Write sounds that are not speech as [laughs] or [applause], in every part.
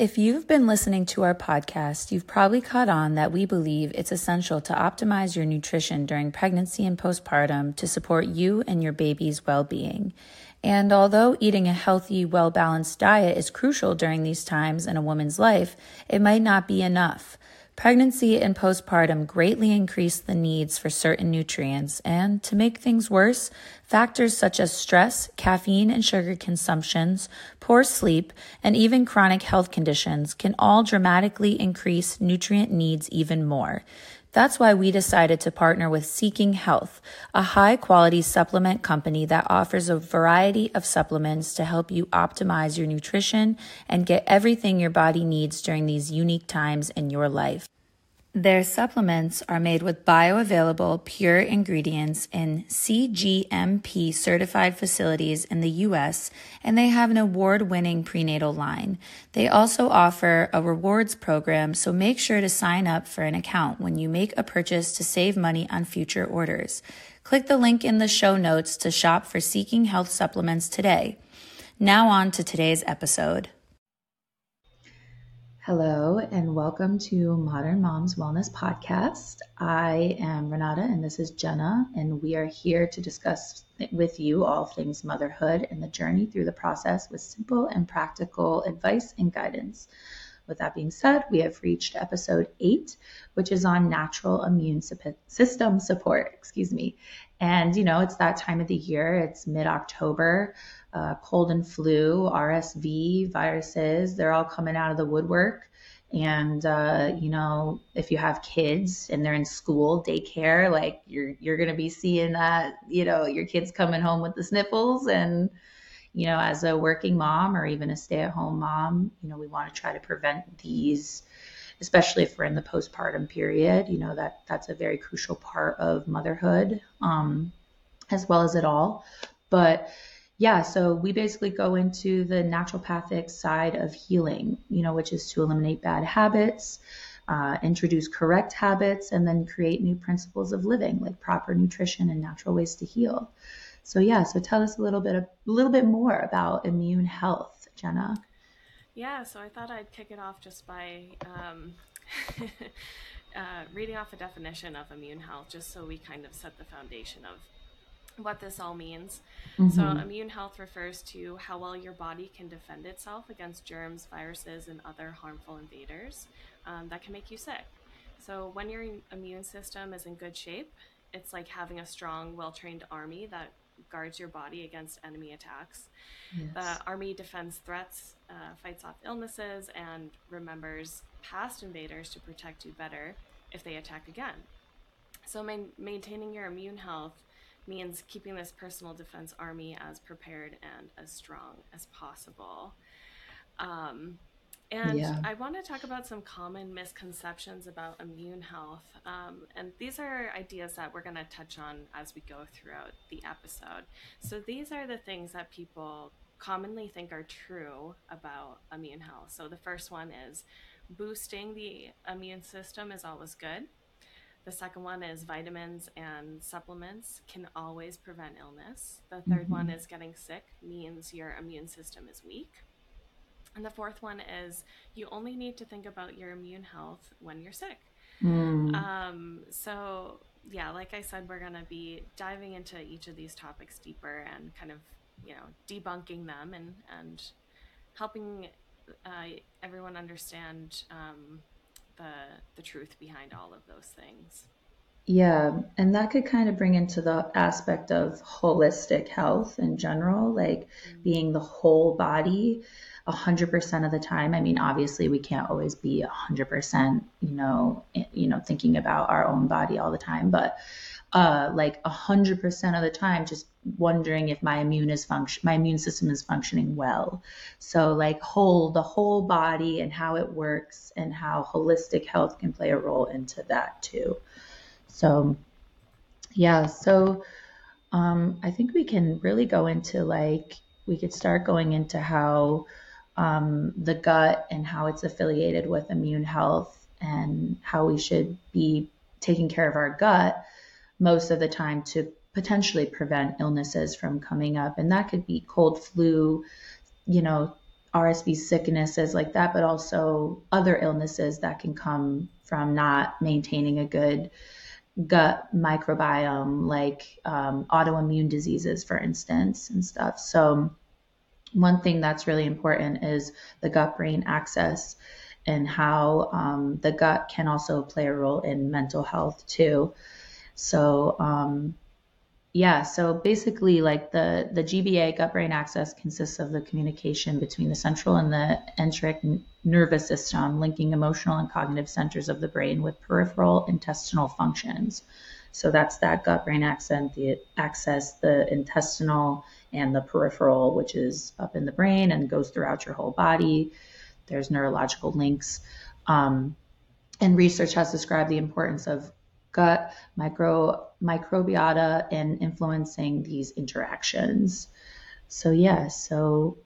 If you've been listening to our podcast, you've probably caught on that we believe it's essential to optimize your nutrition during pregnancy and postpartum to support you and your baby's well being. And although eating a healthy, well balanced diet is crucial during these times in a woman's life, it might not be enough. Pregnancy and postpartum greatly increase the needs for certain nutrients, and to make things worse, factors such as stress, caffeine and sugar consumptions, poor sleep, and even chronic health conditions can all dramatically increase nutrient needs even more. That's why we decided to partner with Seeking Health, a high quality supplement company that offers a variety of supplements to help you optimize your nutrition and get everything your body needs during these unique times in your life. Their supplements are made with bioavailable, pure ingredients in CGMP certified facilities in the US, and they have an award winning prenatal line. They also offer a rewards program, so make sure to sign up for an account when you make a purchase to save money on future orders. Click the link in the show notes to shop for Seeking Health supplements today. Now, on to today's episode. Hello, and welcome to Modern Moms Wellness Podcast. I am Renata, and this is Jenna, and we are here to discuss with you all things motherhood and the journey through the process with simple and practical advice and guidance. With that being said, we have reached episode eight, which is on natural immune system support. Excuse me. And, you know, it's that time of the year, it's mid October uh, cold and flu, RSV, viruses, they're all coming out of the woodwork. And uh, you know, if you have kids and they're in school, daycare, like you're you're gonna be seeing that, you know, your kids coming home with the sniffles. And you know, as a working mom or even a stay-at-home mom, you know, we want to try to prevent these, especially if we're in the postpartum period. You know, that that's a very crucial part of motherhood, um, as well as it all. But yeah, so we basically go into the naturopathic side of healing, you know, which is to eliminate bad habits, uh, introduce correct habits, and then create new principles of living, like proper nutrition and natural ways to heal. So yeah, so tell us a little bit, a little bit more about immune health, Jenna. Yeah, so I thought I'd kick it off just by um, [laughs] uh, reading off a definition of immune health, just so we kind of set the foundation of what this all means. Mm-hmm. So, immune health refers to how well your body can defend itself against germs, viruses, and other harmful invaders um, that can make you sick. So, when your immune system is in good shape, it's like having a strong, well trained army that guards your body against enemy attacks. Yes. The army defends threats, uh, fights off illnesses, and remembers past invaders to protect you better if they attack again. So, maintaining your immune health means keeping this personal defense army as prepared and as strong as possible. Um, and yeah. I want to talk about some common misconceptions about immune health. Um, and these are ideas that we're going to touch on as we go throughout the episode. So these are the things that people commonly think are true about immune health. So the first one is boosting the immune system is always good. The second one is vitamins and supplements can always prevent illness. The 3rd mm-hmm. one is getting sick means your immune system is weak. And the fourth one is you only need to think about your immune health when you're sick. Mm. Um, so, yeah, like I said, we're going to be diving into each of these topics deeper and kind of, you know, debunking them and, and helping uh, everyone understand um, the the truth behind all of those things. Yeah, and that could kind of bring into the aspect of holistic health in general, like mm-hmm. being the whole body 100% of the time. I mean, obviously we can't always be 100%, you know, you know, thinking about our own body all the time, but uh, like 100% of the time just wondering if my immune is function my immune system is functioning well. So like whole the whole body and how it works and how holistic health can play a role into that too. So yeah so um, i think we can really go into like we could start going into how um, the gut and how it's affiliated with immune health and how we should be taking care of our gut most of the time to potentially prevent illnesses from coming up. And that could be cold, flu, you know, RSV sicknesses like that, but also other illnesses that can come from not maintaining a good gut microbiome, like um, autoimmune diseases, for instance, and stuff. So, one thing that's really important is the gut brain axis and how um, the gut can also play a role in mental health too. So, um, yeah, so basically, like the the GBA gut brain axis consists of the communication between the central and the enteric nervous system, linking emotional and cognitive centers of the brain with peripheral intestinal functions. So that's that gut brain axis, the access, the intestinal and the peripheral, which is up in the brain and goes throughout your whole body. There's neurological links. Um, and research has described the importance of gut micro microbiota and influencing these interactions. So yeah, so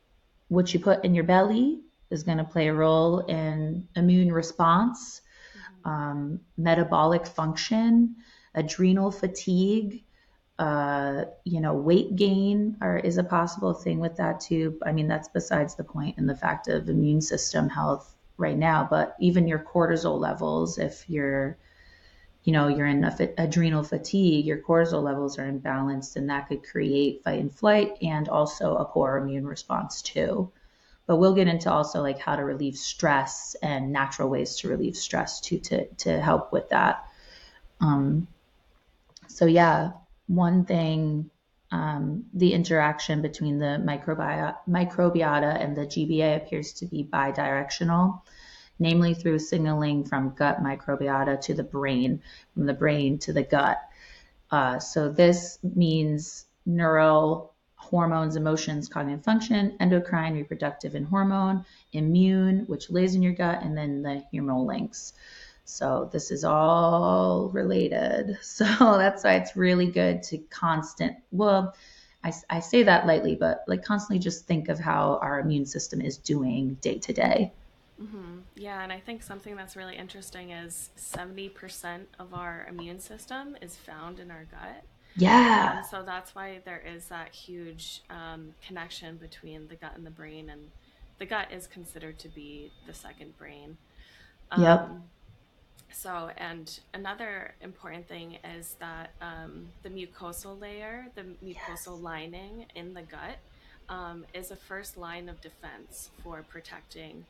what you put in your belly is going to play a role in immune response, mm-hmm. um, metabolic function, adrenal fatigue, uh, you know, weight gain is a possible thing with that too. I mean, that's besides the point in the fact of immune system health right now, but even your cortisol levels, if you're you know you're in adrenal fatigue your cortisol levels are imbalanced and that could create fight and flight and also a poor immune response too. But we'll get into also like how to relieve stress and natural ways to relieve stress too to to help with that. Um, so yeah one thing um, the interaction between the microbiota, microbiota and the GBA appears to be bidirectional namely through signaling from gut microbiota to the brain, from the brain to the gut. Uh, so this means neural hormones, emotions, cognitive function, endocrine, reproductive, and hormone, immune, which lays in your gut, and then the humoral links. So this is all related. [laughs] So that's why it's really good to constant, well, I, I say that lightly, but like constantly just think of how our immune system is doing day to day. Mm-hmm. Yeah, and I think something that's really interesting is 70% of our immune system is found in our gut. Yeah. Um, so that's why there is that huge um, connection between the gut and the brain, and the gut is considered to be the second brain. Um, yep. So, and another important thing is that um, the mucosal layer, the mucosal yes. lining in the gut, um, is a first line of defense for protecting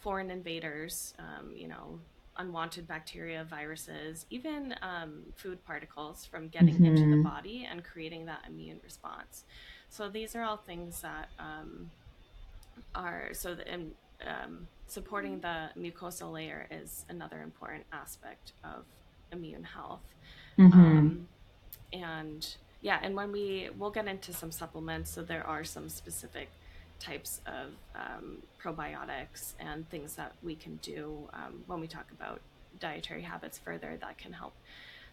foreign invaders, um, you know, unwanted bacteria, viruses, even um, food particles from getting mm-hmm. into the mm-hmm. body and creating that immune response. So these are all things that um, are so the, um, supporting the mucosal layer is another important aspect of immune health. Mm-hmm. Um, and yeah, and when we we'll get into some supplements, so there are some specific types of um, probiotics and things that we can do um, when we talk about dietary habits further that can help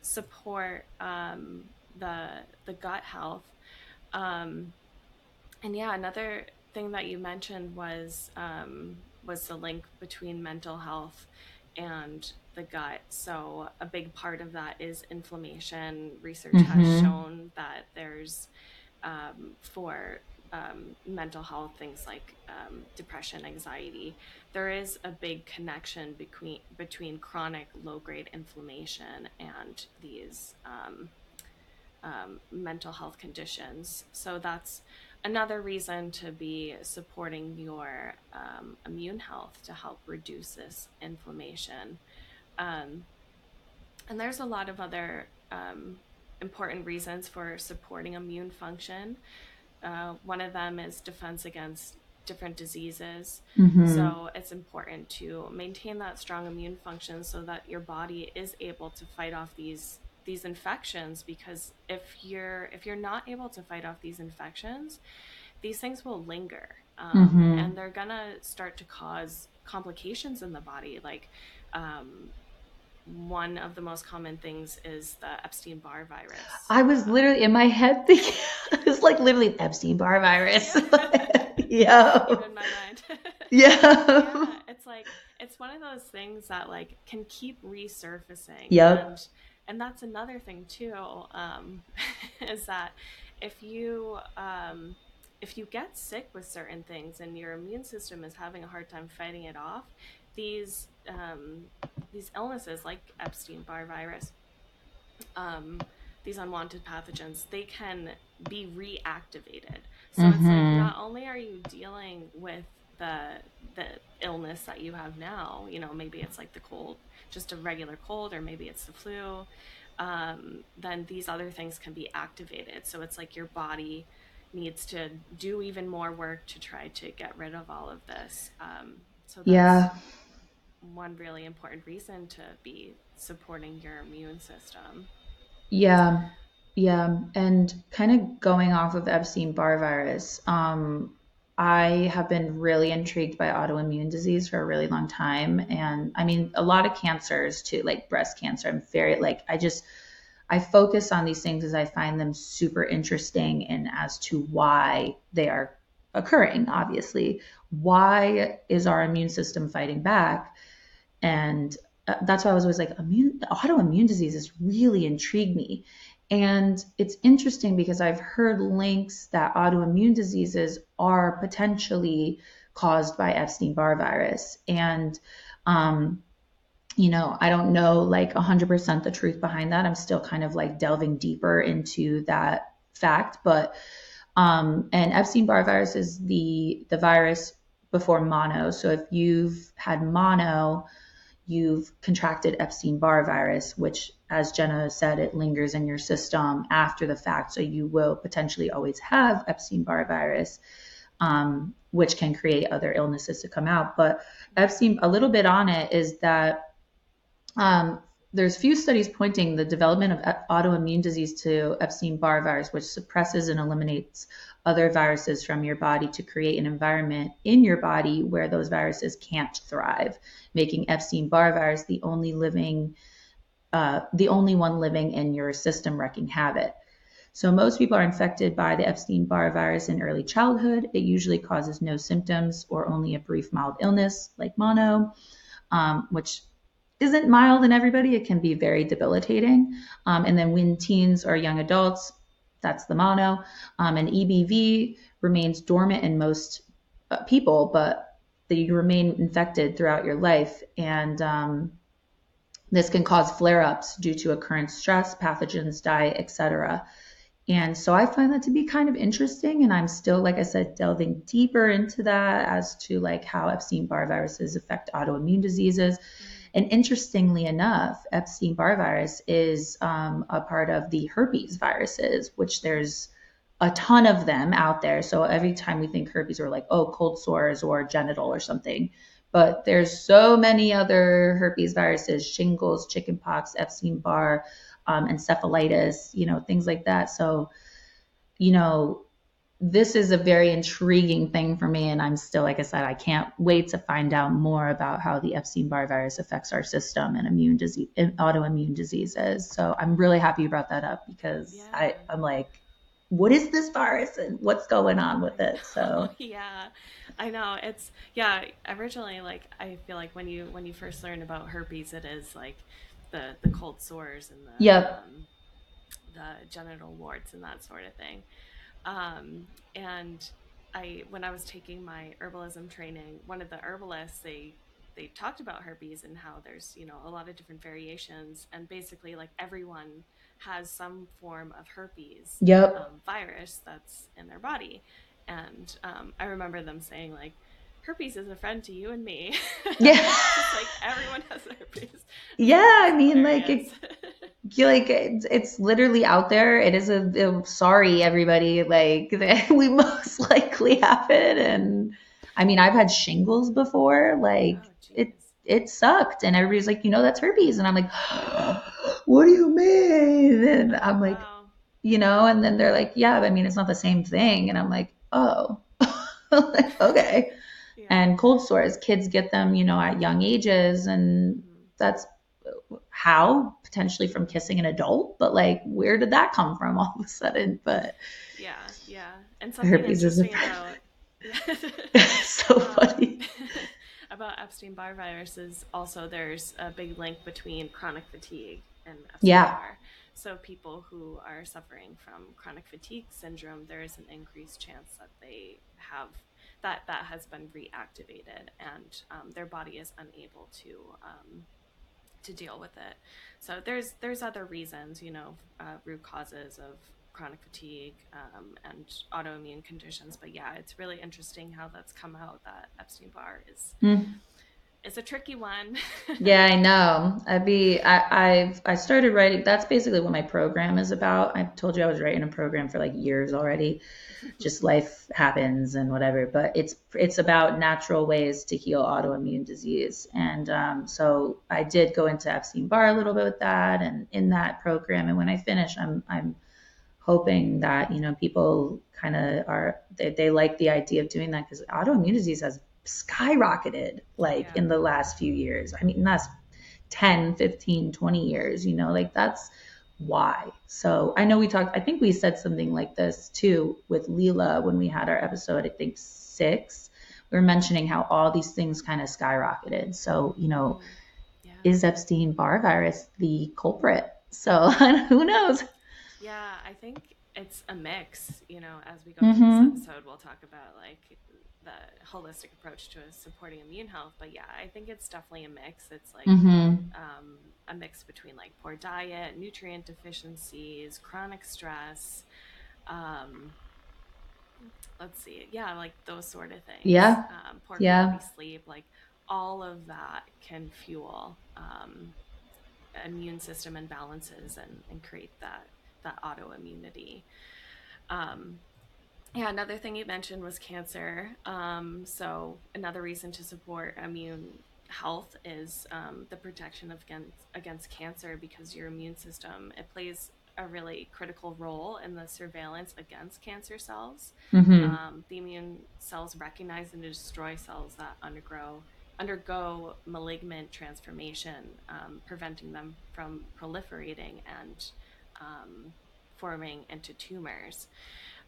support um, the the gut health. Um, and yeah, another thing that you mentioned was um, was the link between mental health and the gut. So a big part of that is inflammation. Research mm-hmm. has shown that there's um, for um, mental health, things like um, depression, anxiety, there is a big connection between between chronic low grade inflammation and these um, um, mental health conditions. So that's another reason to be supporting your um, immune health to help reduce this inflammation. Um, and there's a lot of other important reasons for supporting immune function. Uh, one of them is defense against different diseases. Mm-hmm. So it's important to maintain that strong immune function so that your body is able to fight off these these infections because if you're if you're not able to fight off these infections, these things will linger. Um, mm-hmm. and they're gonna start to cause complications in the body like um, one of the most common things is the Epstein Barr virus. I was literally in my head [laughs] thinking, it was like literally Epstein Barr virus. yeah. [laughs] [laughs] in my mind. yeah. yeah. It's like, it's one of those things that like can keep resurfacing. Yep. And, and that's another thing too, um, is that if you, um, if you get sick with certain things and your immune system is having a hard time fighting it off, these um, these illnesses like Epstein-Barr virus, um, these unwanted pathogens, they can be reactivated. So mm-hmm. it's like mm-hmm. not only are you dealing with the the illness that you have now, you know, maybe it's like the cold, just a regular cold, or maybe it's the flu. Um, then these other things can be activated. So it's like your body needs to do even more work to try to get rid of all of this. Um, so yeah, one really important reason to be supporting your immune system. Yeah, yeah, and kind of going off of Epstein Barr virus. Um, I have been really intrigued by autoimmune disease for a really long time. And I mean, a lot of cancers too, like breast cancer. I'm very, like, I just, I focus on these things as I find them super interesting and as to why they are occurring, obviously. Why is our immune system fighting back? And uh, that's why I was always like, immune, autoimmune diseases really intrigue me. And it's interesting because I've heard links that autoimmune diseases are potentially caused by Epstein Barr virus. And um, you know, I don't know like 100% the truth behind that. I'm still kind of like delving deeper into that fact, but um, and Epstein-Barr virus is the the virus before mono. So if you've had mono, you've contracted Epstein-Barr virus, which, as Jenna said, it lingers in your system after the fact. So you will potentially always have Epstein-Barr virus, um, which can create other illnesses to come out. But Epstein, a little bit on it is that um, there's few studies pointing the development of autoimmune disease to Epstein-Barr virus, which suppresses and eliminates other viruses from your body to create an environment in your body where those viruses can't thrive, making Epstein-Barr virus the only living, uh, the only one living in your system wrecking havoc. So most people are infected by the Epstein-Barr virus in early childhood. It usually causes no symptoms or only a brief mild illness like mono, um, which isn't mild in everybody. It can be very debilitating. Um, and then when teens or young adults, that's the mono. Um, and EBV remains dormant in most uh, people, but you remain infected throughout your life. And um, this can cause flare ups due to current stress, pathogens, diet, etc. And so I find that to be kind of interesting. And I'm still, like I said, delving deeper into that as to like how Epstein Barr viruses affect autoimmune diseases. Mm-hmm and interestingly enough, Epstein Barr virus is um, a part of the herpes viruses, which there's a ton of them out there. So every time we think herpes, we're like, oh, cold sores or genital or something. But there's so many other herpes viruses, shingles, chickenpox, Epstein Barr, um, encephalitis, you know, things like that. So, you know, this is a very intriguing thing for me. And I'm still, like I said, I can't wait to find out more about how the Epstein Barr virus affects our system and immune disease, and autoimmune diseases. So I'm really happy you brought that up because yeah. I, I'm like, what is this virus and what's going on with it? So [laughs] yeah, I know it's yeah. Originally, like I feel like when you when you first learn about herpes, it is like the the cold sores and the yep. Um, the genital warts and that sort of thing. Um, and I, when I was taking my herbalism training, one of the herbalists they they talked about herpes and how there's you know a lot of different variations, and basically like everyone has some form of herpes yep. um, virus that's in their body. And um, I remember them saying like, herpes is a friend to you and me. [laughs] Yeah. like everyone has herpes. Yeah, I mean, like, [laughs] like it's, it's literally out there. It is a, a sorry, everybody. Like, [laughs] we most [laughs] likely have it, and I mean, I've had shingles before. Like, oh, it it sucked, and everybody's like, you know, that's herpes, and I'm like, [gasps] what do you mean? And I'm like, wow. you know, and then they're like, yeah, I mean, it's not the same thing, and I'm like, oh, like, [laughs] okay and cold sores kids get them you know at young ages and mm-hmm. that's how potentially from kissing an adult but like where did that come from all of a sudden? But yeah yeah. And something herpes is a about [laughs] so um, funny. [laughs] about epstein-barr virus is also there's a big link between chronic fatigue and epstein-barr yeah. So, people who are suffering from chronic fatigue syndrome, there is an increased chance that they have that that has been reactivated and um, their body is unable to um, to deal with it. So there's there's other reasons, you know, uh, root causes of chronic fatigue um, and autoimmune conditions. But yeah, it's really interesting how that's come out that Epstein Barr is mm it's a tricky one. [laughs] yeah, I know. I'd be I, I've I started writing that's basically what my program is about. I told you I was writing a program for like years already. [laughs] Just life happens and whatever. But it's it's about natural ways to heal autoimmune disease. And um, so I did go into Epstein Barr a little bit with that and in that program. And when I finish I'm I'm hoping that, you know, people kind of are they, they like the idea of doing that because autoimmune disease has skyrocketed like yeah. in the last few years. I mean, that's 10, 15, 20 years, you know, like that's why. So I know we talked, I think we said something like this too with Leela when we had our episode, I think six. We were mentioning how all these things kind of skyrocketed. So, you know, yeah. is Epstein Barr virus the culprit? So [laughs] who knows? Yeah, I think it's a mix. You know, as we go mm-hmm. through this episode, we'll talk about like the holistic approach to supporting immune health. But yeah, I think it's definitely a mix. It's like mm-hmm. um, a mix between like poor diet, nutrient deficiencies, chronic stress. Um, let's see, yeah, like those sort of things. Yeah. Um, poor yeah. sleep, like all of that can fuel um, immune system imbalances and, and create that that autoimmunity. Um, yeah, another thing you mentioned was cancer. Um, so another reason to support immune health is um, the protection of against, against cancer because your immune system it plays a really critical role in the surveillance against cancer cells. Mm-hmm. Um, the immune cells recognize and destroy cells that undergo undergo malignant transformation, um, preventing them from proliferating and um, forming into tumors.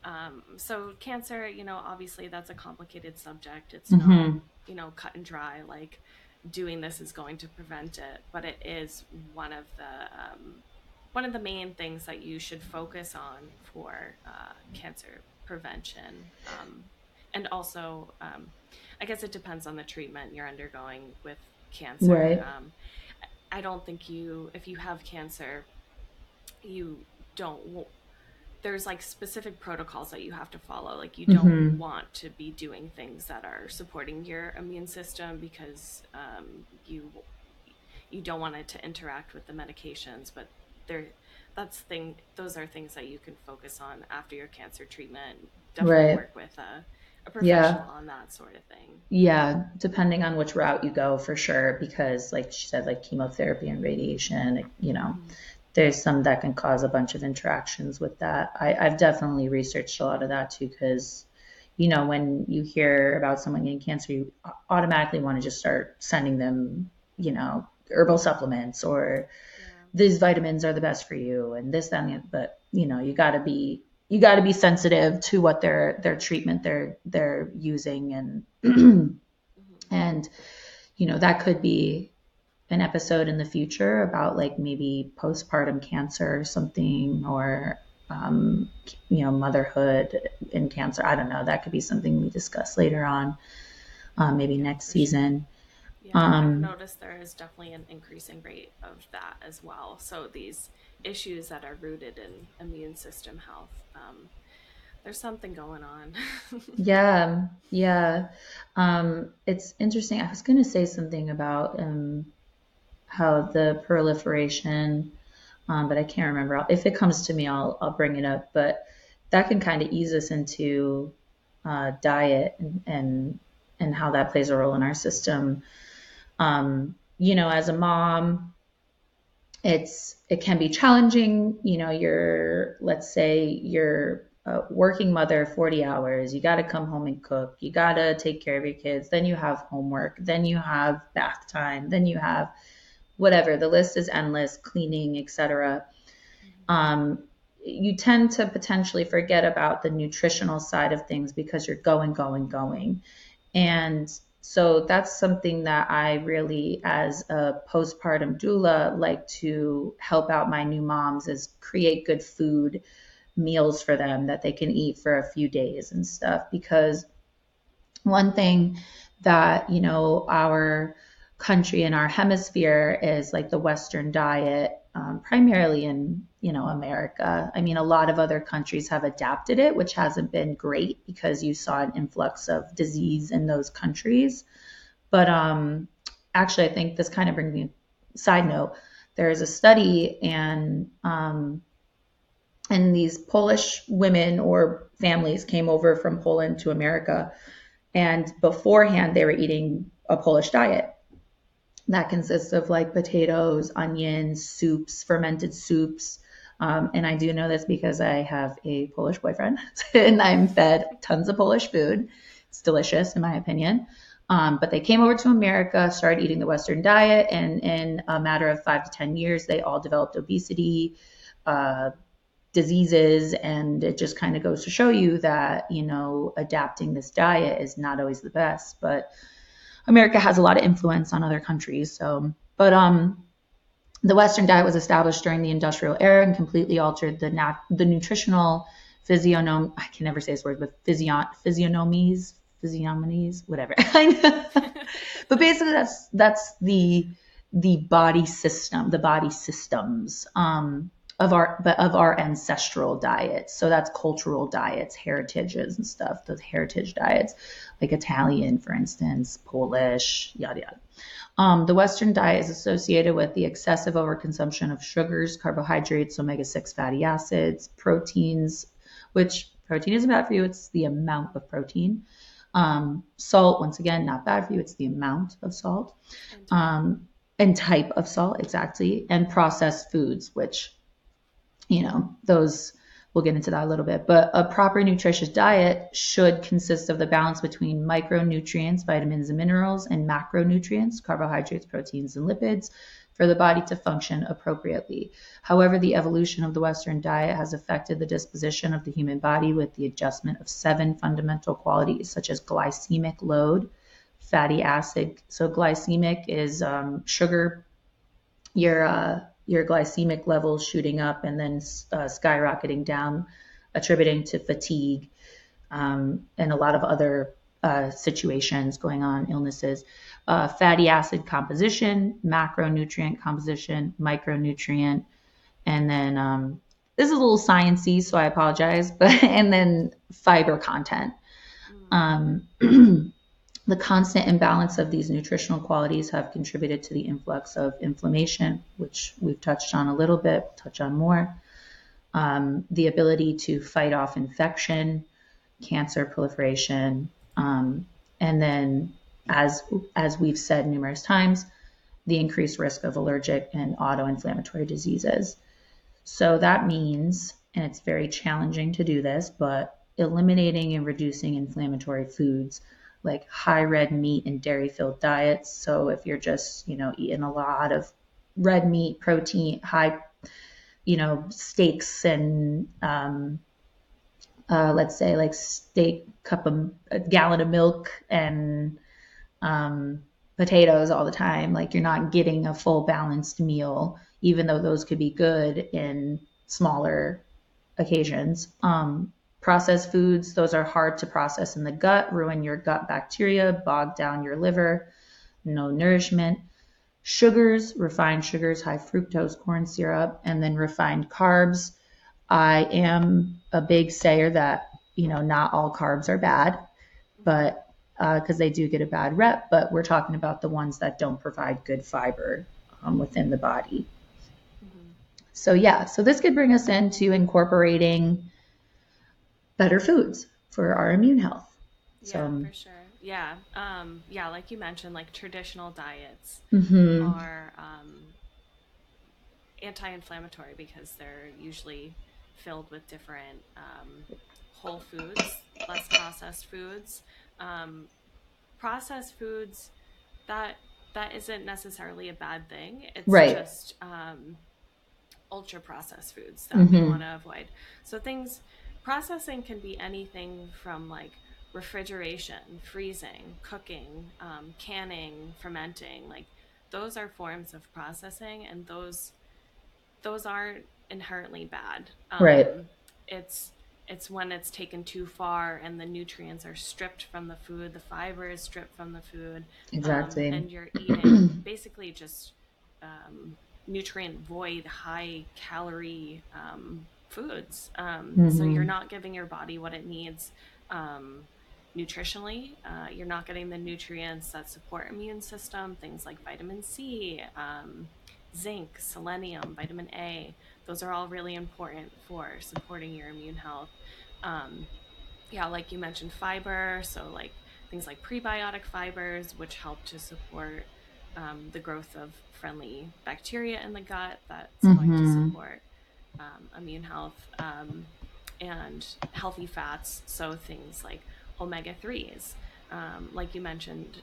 Um, so cancer, you know, obviously that's a complicated subject. It's mm-hmm. not, you know, cut and dry. Like doing this is going to prevent it, but it is one of the um, one of the main things that you should focus on for uh, cancer prevention. Um, and also, um, I guess it depends on the treatment you're undergoing with cancer. Right. Um, I don't think you, if you have cancer, you don't there's like specific protocols that you have to follow. Like you don't mm-hmm. want to be doing things that are supporting your immune system because um, you you don't want it to interact with the medications. But there, that's thing. Those are things that you can focus on after your cancer treatment. Definitely right. work with a, a professional yeah. on that sort of thing. Yeah, depending on which route you go, for sure. Because like she said, like chemotherapy and radiation, you know. Mm-hmm there's some that can cause a bunch of interactions with that. I, I've definitely researched a lot of that too, because you know when you hear about someone getting cancer, you automatically want to just start sending them, you know, herbal supplements or yeah. these vitamins are the best for you and this that and the but you know you got to be you got to be sensitive to what their their treatment they're they're using and [clears throat] mm-hmm. and you know that could be an episode in the future about like maybe postpartum cancer or something or um, you know motherhood and cancer i don't know that could be something we discuss later on uh, maybe next season yeah, um, I've noticed there is definitely an increasing rate of that as well. So these issues that are rooted in immune system health, um, there's something going on. [laughs] yeah, yeah. Um, it's interesting. I was going to say something about um, how the proliferation, um, but I can't remember. If it comes to me, I'll I'll bring it up. But that can kind of ease us into uh, diet and, and and how that plays a role in our system. Um, you know, as a mom, it's it can be challenging. You know, you're let's say you're a working mother 40 hours you got to come home and cook you got to take care of your kids then you have homework then you have bath time then you have whatever the list is endless cleaning etc um, you tend to potentially forget about the nutritional side of things because you're going going going and so that's something that I really, as a postpartum doula, like to help out my new moms is create good food meals for them that they can eat for a few days and stuff. Because one thing that, you know, our country in our hemisphere is like the Western diet, um, primarily in, you know, America. I mean, a lot of other countries have adapted it, which hasn't been great because you saw an influx of disease in those countries. But um, actually, I think this kind of brings me, a side note, there is a study and um, and these Polish women or families came over from Poland to America, and beforehand they were eating a Polish diet that consists of like potatoes, onions, soups, fermented soups. Um, and I do know this because I have a Polish boyfriend [laughs] and I'm fed tons of Polish food. It's delicious, in my opinion. Um, but they came over to America, started eating the Western diet, and in a matter of five to 10 years, they all developed obesity, uh, diseases. And it just kind of goes to show you that, you know, adapting this diet is not always the best. But America has a lot of influence on other countries. So, but um, the Western diet was established during the industrial era and completely altered the nat- the nutritional physiognom. I can never say this word, but physion- physiognomies, physiognomies, whatever. [laughs] [laughs] but basically, that's that's the the body system, the body systems. Um, of our but of our ancestral diets. So that's cultural diets, heritages and stuff. Those heritage diets, like Italian, for instance, Polish, yada yada. Um, the Western diet is associated with the excessive overconsumption of sugars, carbohydrates, omega six fatty acids, proteins, which protein isn't bad for you. It's the amount of protein. Um, salt, once again, not bad for you. It's the amount of salt. Um, and type of salt, exactly. And processed foods, which you know, those we'll get into that a little bit. But a proper nutritious diet should consist of the balance between micronutrients, vitamins and minerals, and macronutrients, carbohydrates, proteins, and lipids, for the body to function appropriately. However, the evolution of the Western diet has affected the disposition of the human body with the adjustment of seven fundamental qualities, such as glycemic load, fatty acid. So, glycemic is um, sugar, your uh, your glycemic levels shooting up and then uh, skyrocketing down, attributing to fatigue um, and a lot of other uh, situations going on, illnesses. Uh, fatty acid composition, macronutrient composition, micronutrient, and then um, this is a little sciencey, so I apologize. [laughs] But and then fiber content. Mm. Um, [clears throat] The constant imbalance of these nutritional qualities have contributed to the influx of inflammation, which we've touched on a little bit, touch on more. Um, the ability to fight off infection, cancer proliferation, um, and then, as as we've said numerous times, the increased risk of allergic and autoinflammatory diseases. So that means, and it's very challenging to do this, but eliminating and reducing inflammatory foods like high red meat and dairy filled diets. So if you're just, you know, eating a lot of red meat, protein, high, you know, steaks and, um, uh, let's say like steak, cup of a gallon of milk and, um, potatoes all the time. Like you're not getting a full balanced meal, even though those could be good in smaller occasions. Um, Processed foods, those are hard to process in the gut, ruin your gut bacteria, bog down your liver, no nourishment. Sugars, refined sugars, high fructose corn syrup, and then refined carbs. I am a big sayer that, you know, not all carbs are bad, but because uh, they do get a bad rep, but we're talking about the ones that don't provide good fiber um, within the body. Mm-hmm. So, yeah, so this could bring us into incorporating better foods for our immune health. Yeah, so, for sure. Yeah, um, yeah, like you mentioned, like traditional diets mm-hmm. are um, anti-inflammatory because they're usually filled with different um, whole foods, less processed foods. Um, processed foods that that isn't necessarily a bad thing. It's right. just um, ultra processed foods that mm-hmm. we want to avoid. So things processing can be anything from like refrigeration, freezing, cooking, um, canning, fermenting, like those are forms of processing, and those those aren't inherently bad. Um, right. It's it's when it's taken too far and the nutrients are stripped from the food, the fiber is stripped from the food. Exactly. Um, and you're [clears throat] eating basically just um, nutrient void, high calorie um, foods. Mm-hmm. So you're not giving your body what it needs um, nutritionally. Uh, you're not getting the nutrients that support immune system, things like vitamin C, um, zinc, selenium, vitamin A. Those are all really important for supporting your immune health. Um, yeah, like you mentioned, fiber. So, like things like prebiotic fibers, which help to support um, the growth of friendly bacteria in the gut that's mm-hmm. going to mm-hmm. support um, immune health um, and healthy fats. So, things like omega 3s. Um, like you mentioned,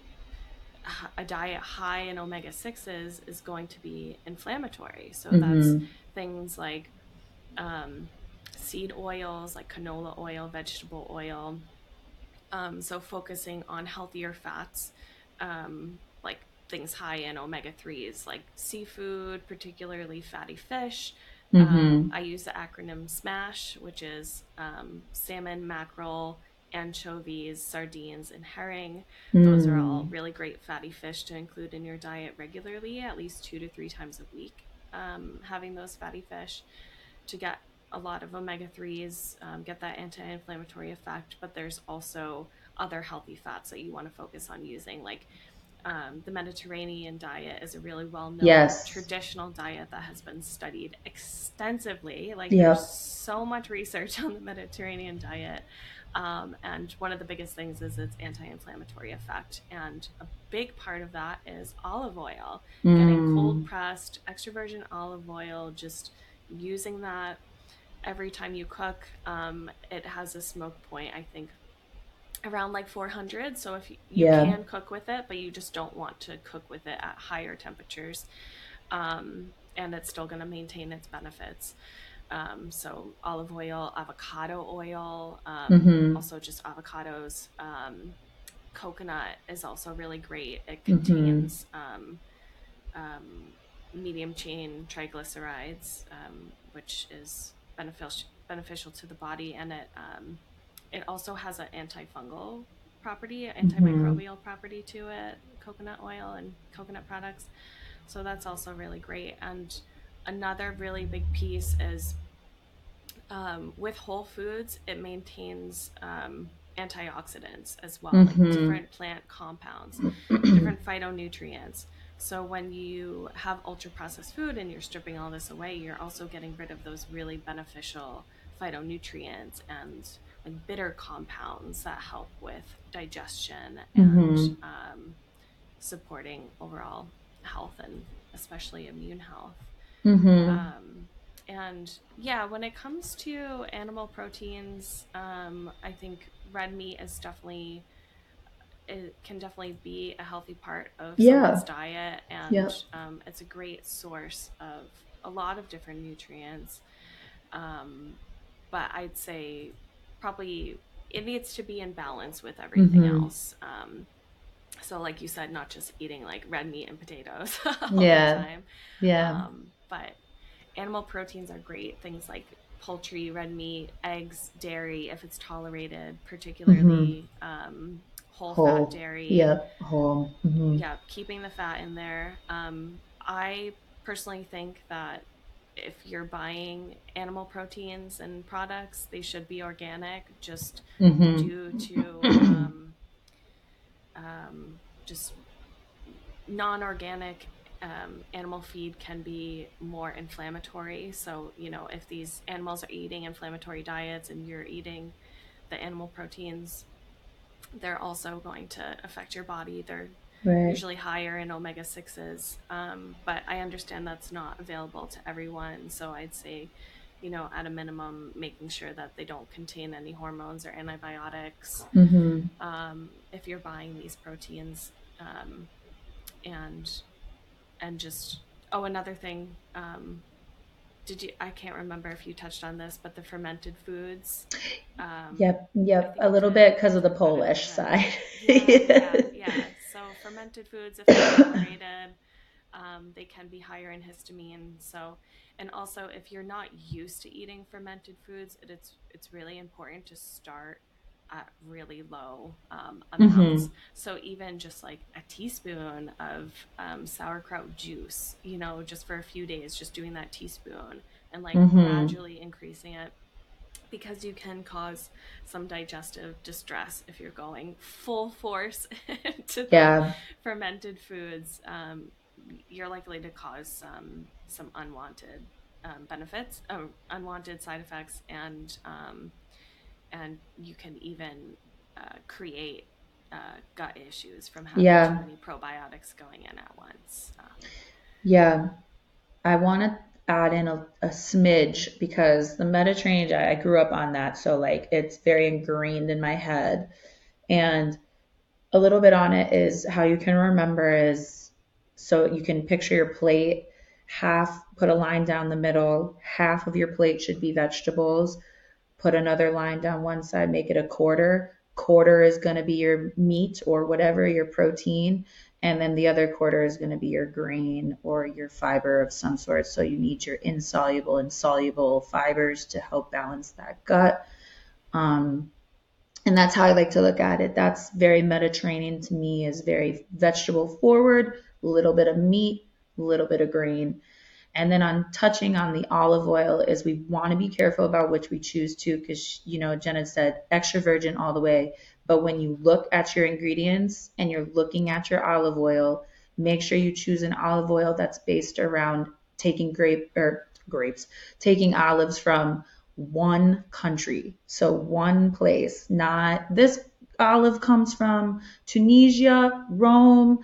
a diet high in omega 6s is going to be inflammatory. So mm-hmm. that's things like um, seed oils, like canola oil, vegetable oil. Um, so focusing on healthier fats, um, like things high in omega 3s, like seafood, particularly fatty fish. Mm-hmm. Um, I use the acronym SMASH, which is um, salmon, mackerel, anchovies, sardines, and herring. Mm. Those are all mm. really great fatty fish to include in your diet regularly, at least two to three times a week. Um, having those fatty fish to get a lot of omega 3s, um, get that anti inflammatory effect, but there's also other healthy fats that you want to focus on using, like um, the Mediterranean diet is a really well known yes. traditional diet that has been studied extensively. Like, there's so much research [laughs] on the Mediterranean diet. Um, and one of the biggest things is its anti-inflammatory effect, and a big part of that is olive oil. Mm. Getting cold pressed extra virgin olive oil, just using that every time you cook. Um, it has a smoke point, I think, around like 400. So if you, you yeah. can cook with it, but you just don't want to cook with it at higher temperatures, um, and it's still going to maintain its benefits. Um, so olive oil, avocado oil, um, mm-hmm. also just avocados. Um, coconut is also really great. It mm-hmm. contains mm-hmm. medium chain triglycerides, um, which is beneficial beneficial to the body, and it it also has an antifungal property, antimicrobial mm-hmm. property to it. Coconut oil and coconut products, so that's also really great and another really big piece is um, with whole foods, it maintains um, antioxidants as well, mm-hmm. like different plant compounds, different [clears throat] phytonutrients. So when you have ultra processed food and you're stripping all this away, you're also getting rid of those really beneficial phytonutrients and like bitter compounds that help with digestion and mm-hmm. um, supporting overall health and especially immune health. Mm-hmm. Um, and yeah, when it comes to animal proteins, um, I think red meat is definitely it can definitely be a healthy part of yeah. someone's diet, and yeah. um, it's a great source of a lot of different nutrients. Um, but I'd say probably it needs to be in balance with everything mm-hmm. else. Um, so, like you said, not just eating like red meat and potatoes [laughs] all yeah. the time. Yeah. Um, but animal proteins are great. Things like poultry, red meat, eggs, dairy, if it's tolerated, particularly mm-hmm. um, whole, whole, fat dairy. Yep, whole. Mm-hmm. Yeah, keeping the fat in there. Um, I personally think that if you're buying animal proteins and products, they should be organic, just mm-hmm. due to um, um, just non-organic um, animal feed can be more inflammatory. So, you know, if these animals are eating inflammatory diets and you're eating the animal proteins, they're also going to affect your body. They're right. usually higher in omega 6s. Um, but I understand that's not available to everyone. So I'd say, you know, at a minimum, making sure that they don't contain any hormones or antibiotics. Mm-hmm. Um, if you're buying these proteins, um, and and just oh another thing um, did you? I can't remember if you touched on this, but the fermented foods. Um, yep, yep, a little bit because of the Polish side. Yeah, yeah, [laughs] yeah, So fermented foods, if they're separated, um, they can be higher in histamine. So, and also if you're not used to eating fermented foods, it, it's it's really important to start at really low um, amounts. Mm-hmm. So even just like a teaspoon of um, sauerkraut juice, you know, just for a few days, just doing that teaspoon and like mm-hmm. gradually increasing it because you can cause some digestive distress if you're going full force [laughs] to yeah. fermented foods. Um, you're likely to cause some some unwanted um, benefits, uh, unwanted side effects, and um, and you can even uh, create uh, gut issues from having yeah. too many probiotics going in at once. Um, yeah, I want to add in a, a, smidge because the Mediterranean, I, I grew up on that, so like it's very ingrained in my head, and a little bit on it is how you can remember is so you can picture your plate half put a line down the middle half of your plate should be vegetables put another line down one side, make it a quarter. Quarter is going to be your meat or whatever, your protein. And then the other quarter is going to be your grain or your fiber of some sort. So you need your insoluble and soluble fibers to help balance that gut. Um, and that's how I like to look at it. That's very Mediterranean to me, is very vegetable forward, a little bit of meat, a little bit of grain. And then on touching on the olive oil is we want to be careful about which we choose to because you know Jenna said extra virgin all the way. But when you look at your ingredients and you're looking at your olive oil, make sure you choose an olive oil that's based around taking grape or grapes, taking olives from one country. So one place, not this olive comes from Tunisia, Rome,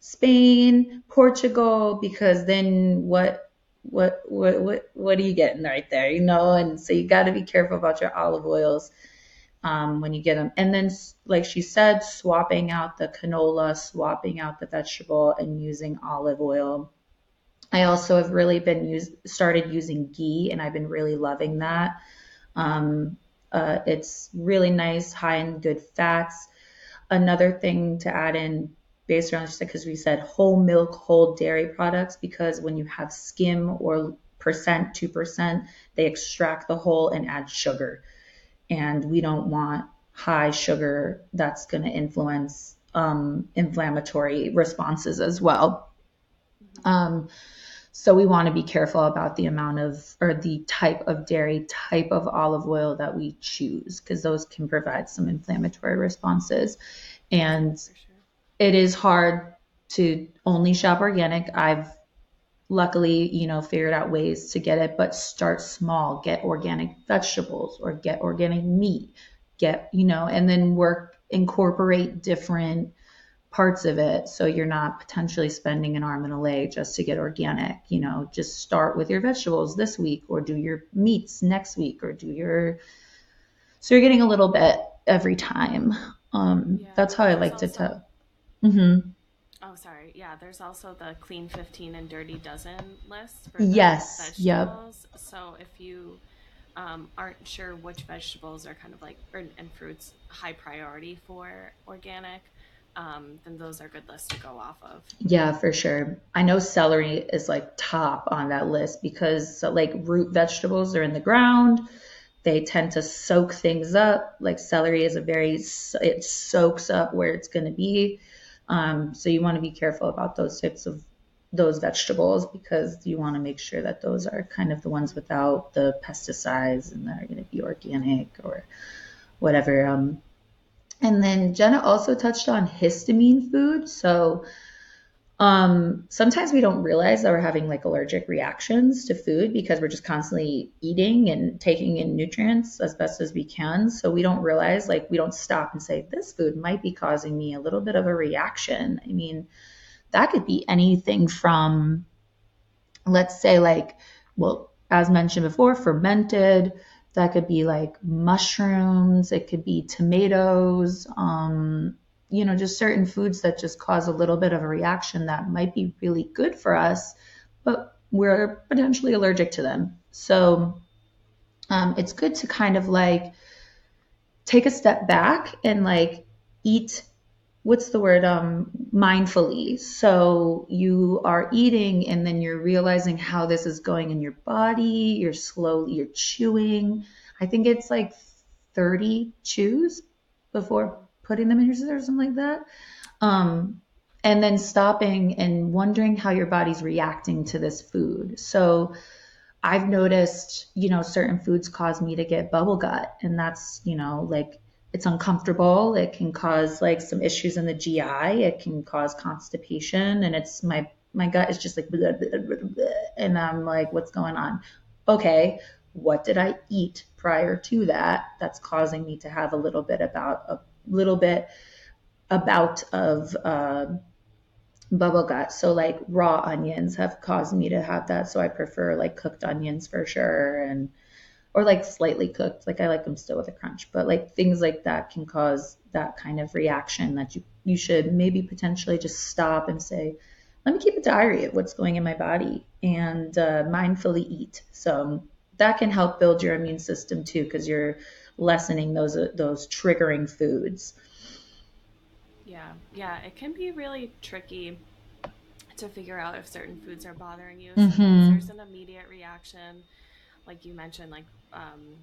Spain, Portugal, because then what what what what what are you getting right there you know and so you got to be careful about your olive oils um, when you get them. And then like she said swapping out the canola swapping out the vegetable and using olive oil. I also have really been used started using ghee and i've been really loving that. Um, uh, it's really nice high in good fats. Another thing to add in based around because we said whole milk, whole dairy products because when you have skim or percent, 2%, they extract the whole and add sugar. And we don't want high sugar that's going to influence um, inflammatory responses as well. Um, so we want to be careful about the amount of or the type of dairy, type of olive oil that we choose because those can provide some inflammatory responses. And it is hard to only shop organic. I've luckily, you know, figured out ways to get it, but start small, get organic vegetables or get organic meat, get, you know, and then work, incorporate different parts of it so you're not potentially spending an arm and a leg just to get organic you know. Just start with your vegetables this week or do your meats next week or do your so you're getting a little bit every time. Um yeah, that's how i like to tell Mm-hmm. Oh, sorry. Yeah, there's also the clean 15 and dirty dozen list for yes. vegetables. Yep. So if you um, aren't sure which vegetables are kind of like or, and fruits high priority for organic, um, then those are good lists to go off of. Yeah, for sure. I know celery is like top on that list because like root vegetables are in the ground. They tend to soak things up. Like celery is a very it soaks up where it's going to be. Um, so you want to be careful about those types of those vegetables because you want to make sure that those are kind of the ones without the pesticides and that are going to be organic or whatever. Um, and then Jenna also touched on histamine food. So um, sometimes we don't realize that we're having like allergic reactions to food because we're just constantly eating and taking in nutrients as best as we can. So we don't realize, like, we don't stop and say, this food might be causing me a little bit of a reaction. I mean, that could be anything from, let's say, like, well, as mentioned before, fermented. That could be like mushrooms. It could be tomatoes. Um, you know, just certain foods that just cause a little bit of a reaction that might be really good for us, but we're potentially allergic to them. So um, it's good to kind of like take a step back and like eat what's the word um mindfully so you are eating and then you're realizing how this is going in your body you're slowly you're chewing i think it's like 30 chews before putting them in your or something like that um and then stopping and wondering how your body's reacting to this food so I've noticed, you know, certain foods cause me to get bubble gut, and that's, you know, like it's uncomfortable. It can cause like some issues in the GI. It can cause constipation, and it's my my gut is just like, blah, blah, blah, and I'm like, what's going on? Okay, what did I eat prior to that that's causing me to have a little bit about a little bit about of uh, bubble gut. So like raw onions have caused me to have that. So I prefer like cooked onions for sure and or like slightly cooked. Like I like them still with a crunch. But like things like that can cause that kind of reaction that you you should maybe potentially just stop and say, let me keep a diary of what's going in my body and uh, mindfully eat. So that can help build your immune system too because you're lessening those uh, those triggering foods. Yeah, yeah, it can be really tricky to figure out if certain foods are bothering you. Mm-hmm. There's an immediate reaction, like you mentioned, like um,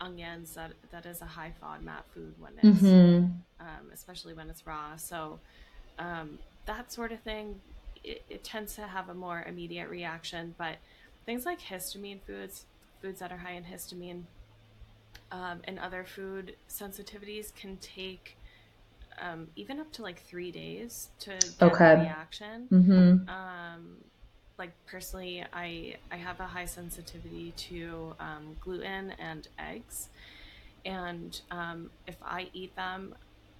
onions. That that is a high FODMAP food when it's, mm-hmm. um, especially when it's raw. So um, that sort of thing, it, it tends to have a more immediate reaction. But things like histamine foods, foods that are high in histamine, um, and other food sensitivities can take um, even up to like three days to get okay. a reaction. Mm-hmm. Um, like personally, I I have a high sensitivity to um, gluten and eggs, and um, if I eat them,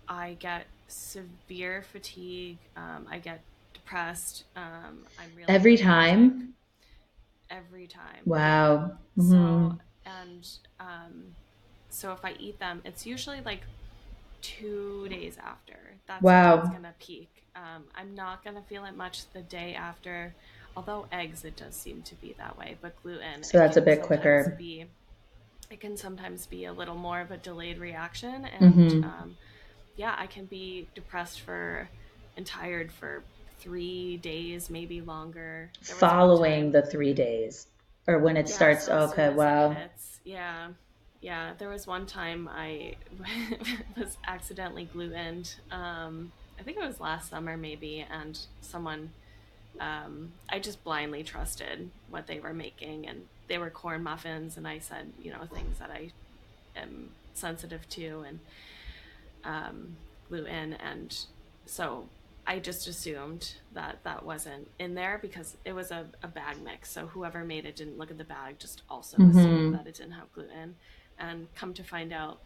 I get severe fatigue. Um, I get depressed. Um, I'm really every time. Every time. Wow. Mm-hmm. So and so if I eat them, it's usually like two days after. That's wow. when it's gonna peak. Um, I'm not gonna feel it much the day after, although eggs it does seem to be that way. But gluten, so that's a bit quicker. Be, it can sometimes be a little more of a delayed reaction, and mm-hmm. um, yeah, I can be depressed for and tired for three days, maybe longer. Following the three days, or when it yeah, starts. So okay, wow. Yeah yeah, there was one time I [laughs] was accidentally glutened. Um, I think it was last summer maybe, and someone um, I just blindly trusted what they were making, and they were corn muffins, and I said, you know, things that I am sensitive to, and um, gluten, and so I just assumed that that wasn't in there because it was a, a bag mix. So whoever made it didn't look at the bag, just also mm-hmm. assumed that it didn't have gluten and come to find out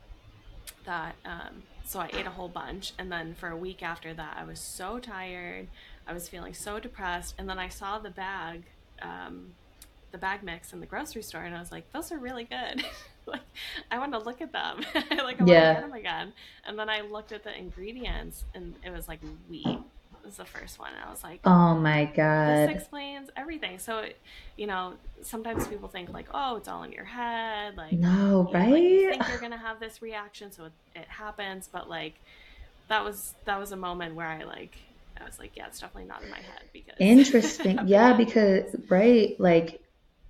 that um, so I ate a whole bunch. And then for a week after that I was so tired. I was feeling so depressed. And then I saw the bag um, the bag mix in the grocery store and I was like those are really good. [laughs] Like I want to look at them. [laughs] Like I want to get them again. And then I looked at the ingredients and it was like wheat was the first one. And I was like, oh my god, this explains everything. So, you know, sometimes people think like, oh, it's all in your head. Like, no, right? Know, like, you think you're gonna have this reaction, so it, it happens. But like, that was that was a moment where I like I was like, yeah, it's definitely not in my head because interesting. [laughs] yeah, because right, like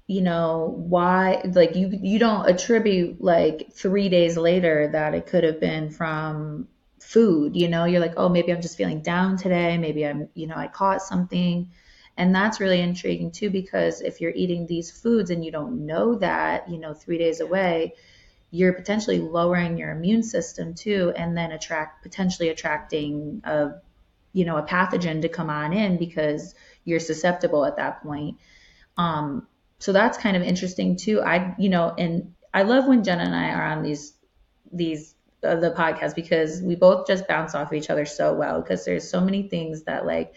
you know why like you you don't attribute like 3 days later that it could have been from food you know? You're like oh maybe i'm just feeling down today. Maybe i'm you know i caught something. And that's really intriguing too because if you're eating these foods and you don't know that you know 3 days away you're potentially lowering your immune system too and then attract potentially attracting a you know a pathogen to come on in because you're susceptible at that point. Um so that's kind of interesting too. I you know and i love when jenna and i are on these these of the podcast because we both just bounce off each other so well because there's so many things that like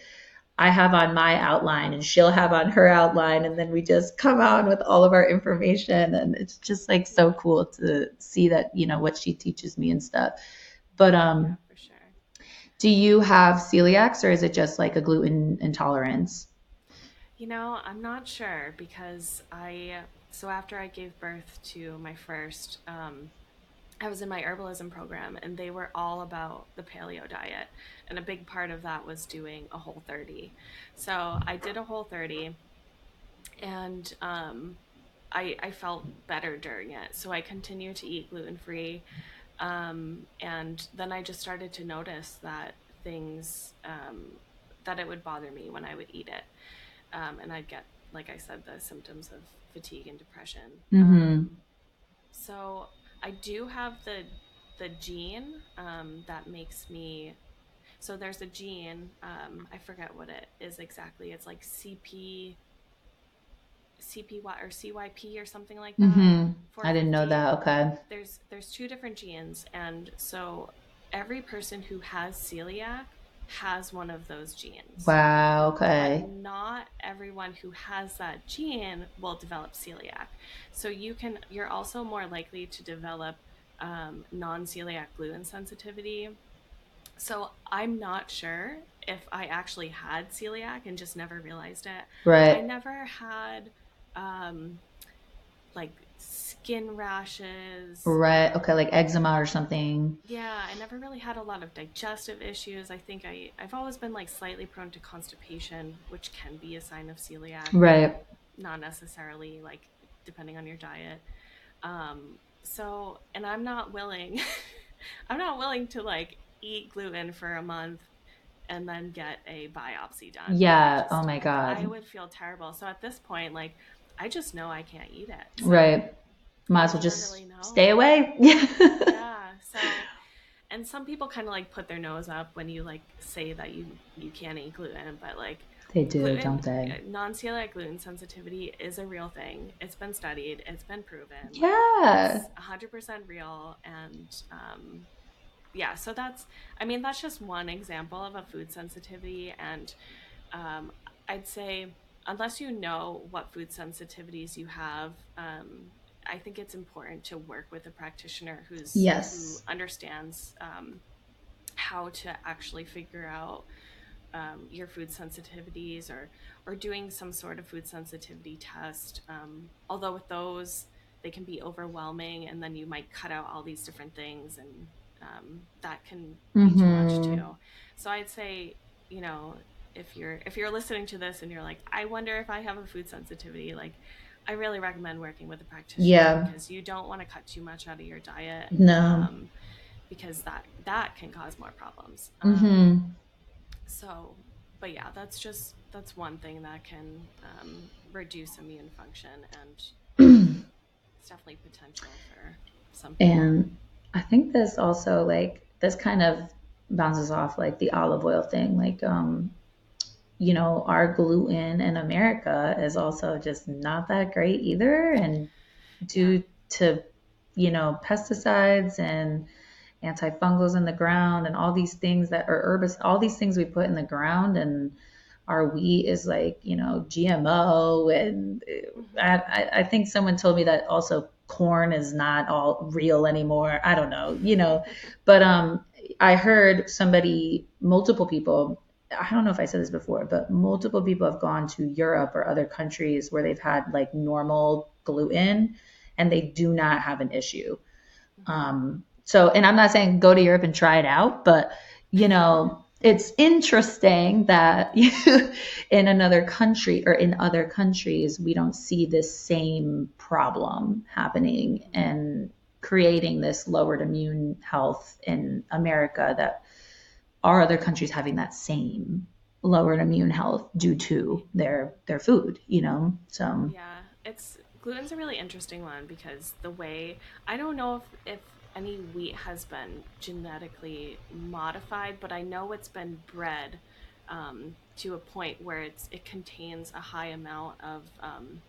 I have on my outline and she'll have on her outline and then we just come out with all of our information and it's just like so cool to see that you know what she teaches me and stuff. But um yeah, sure. do you have celiacs or is it just like a gluten intolerance? You know, I'm not sure because I so after I gave birth to my first, um, I was in my herbalism program, and they were all about the paleo diet, and a big part of that was doing a whole 30. So I did a whole 30, and um, I, I felt better during it. So I continued to eat gluten free. Um, and then I just started to notice that things, um, that it would bother me when I would eat it. Um, and I'd get, like I said, the symptoms of fatigue and depression. Mm-hmm. So I do have the the gene um, that makes me. So there's a gene. Um, I forget what it is exactly. It's like CP. CPY or CYP or something like that. Mm-hmm. I didn't know that. Okay. There's there's two different genes, and so every person who has celiac has one of those genes. Wow, okay. But not everyone who has that gene will develop celiac. So you can you're also more likely to develop um, non-celiac gluten sensitivity. So I'm not sure if I actually had celiac and just never realized it. Right. I never had um, like skin rashes. Right. Okay, like eczema or something. Yeah, I never really had a lot of digestive issues. I think I I've always been like slightly prone to constipation, which can be a sign of celiac. Right. Not necessarily like depending on your diet. Um so and I'm not willing [laughs] I'm not willing to like eat gluten for a month and then get a biopsy done. Yeah. Just, oh my god. I would feel terrible. So at this point like I just know I can't eat it. So right. Might as well just really stay away. [laughs] yeah. So, and some people kind of like put their nose up when you like say that you you can't eat gluten, but like they do, gluten, don't they? Non-celiac gluten sensitivity is a real thing. It's been studied. It's been proven. Yeah. hundred percent real, and um, yeah. So that's. I mean, that's just one example of a food sensitivity, and um, I'd say unless you know what food sensitivities you have, um, I think it's important to work with a practitioner who's yes. who understands um, how to actually figure out um, your food sensitivities or or doing some sort of food sensitivity test. Um, although with those, they can be overwhelming, and then you might cut out all these different things, and um, that can be mm-hmm. too much mm-hmm. too. So I'd say, you know, if you're if you're listening to this and you're like, I wonder if I have a food sensitivity, like I really recommend working with a practitioner yeah. because you don't want to cut too much out of your diet. No. Um, because that that can cause more problems. Mm-hmm. Um, so, but yeah, that's just that's one thing that can um, reduce immune function, and [clears throat] it's definitely potential for some. People. And I think this also like this kind of bounces off like the olive oil thing, like um you know, our gluten in America is also just not that great either. And due to, you know, pesticides and antifungals in the ground and all these things that are herbs, all these things we put in the ground and our wheat is like, you know, GMO. And I, I think someone told me that also corn is not all real anymore. I don't know, you know, but, um, I heard somebody, multiple people I don't know if I said this before, but multiple people have gone to Europe or other countries where they've had like normal gluten and they do not have an issue. Um, so, and I'm not saying go to Europe and try it out, but you know, it's interesting that [laughs] in another country or in other countries, we don't see this same problem happening and creating this lowered immune health in America that are other countries having that same lowered immune health due to their their food you know? So yeah it's gluten's a really interesting one because the way i don't know if if any wheat has been genetically modified but i know it's been bred um, to a point where it's it contains a high amount of um,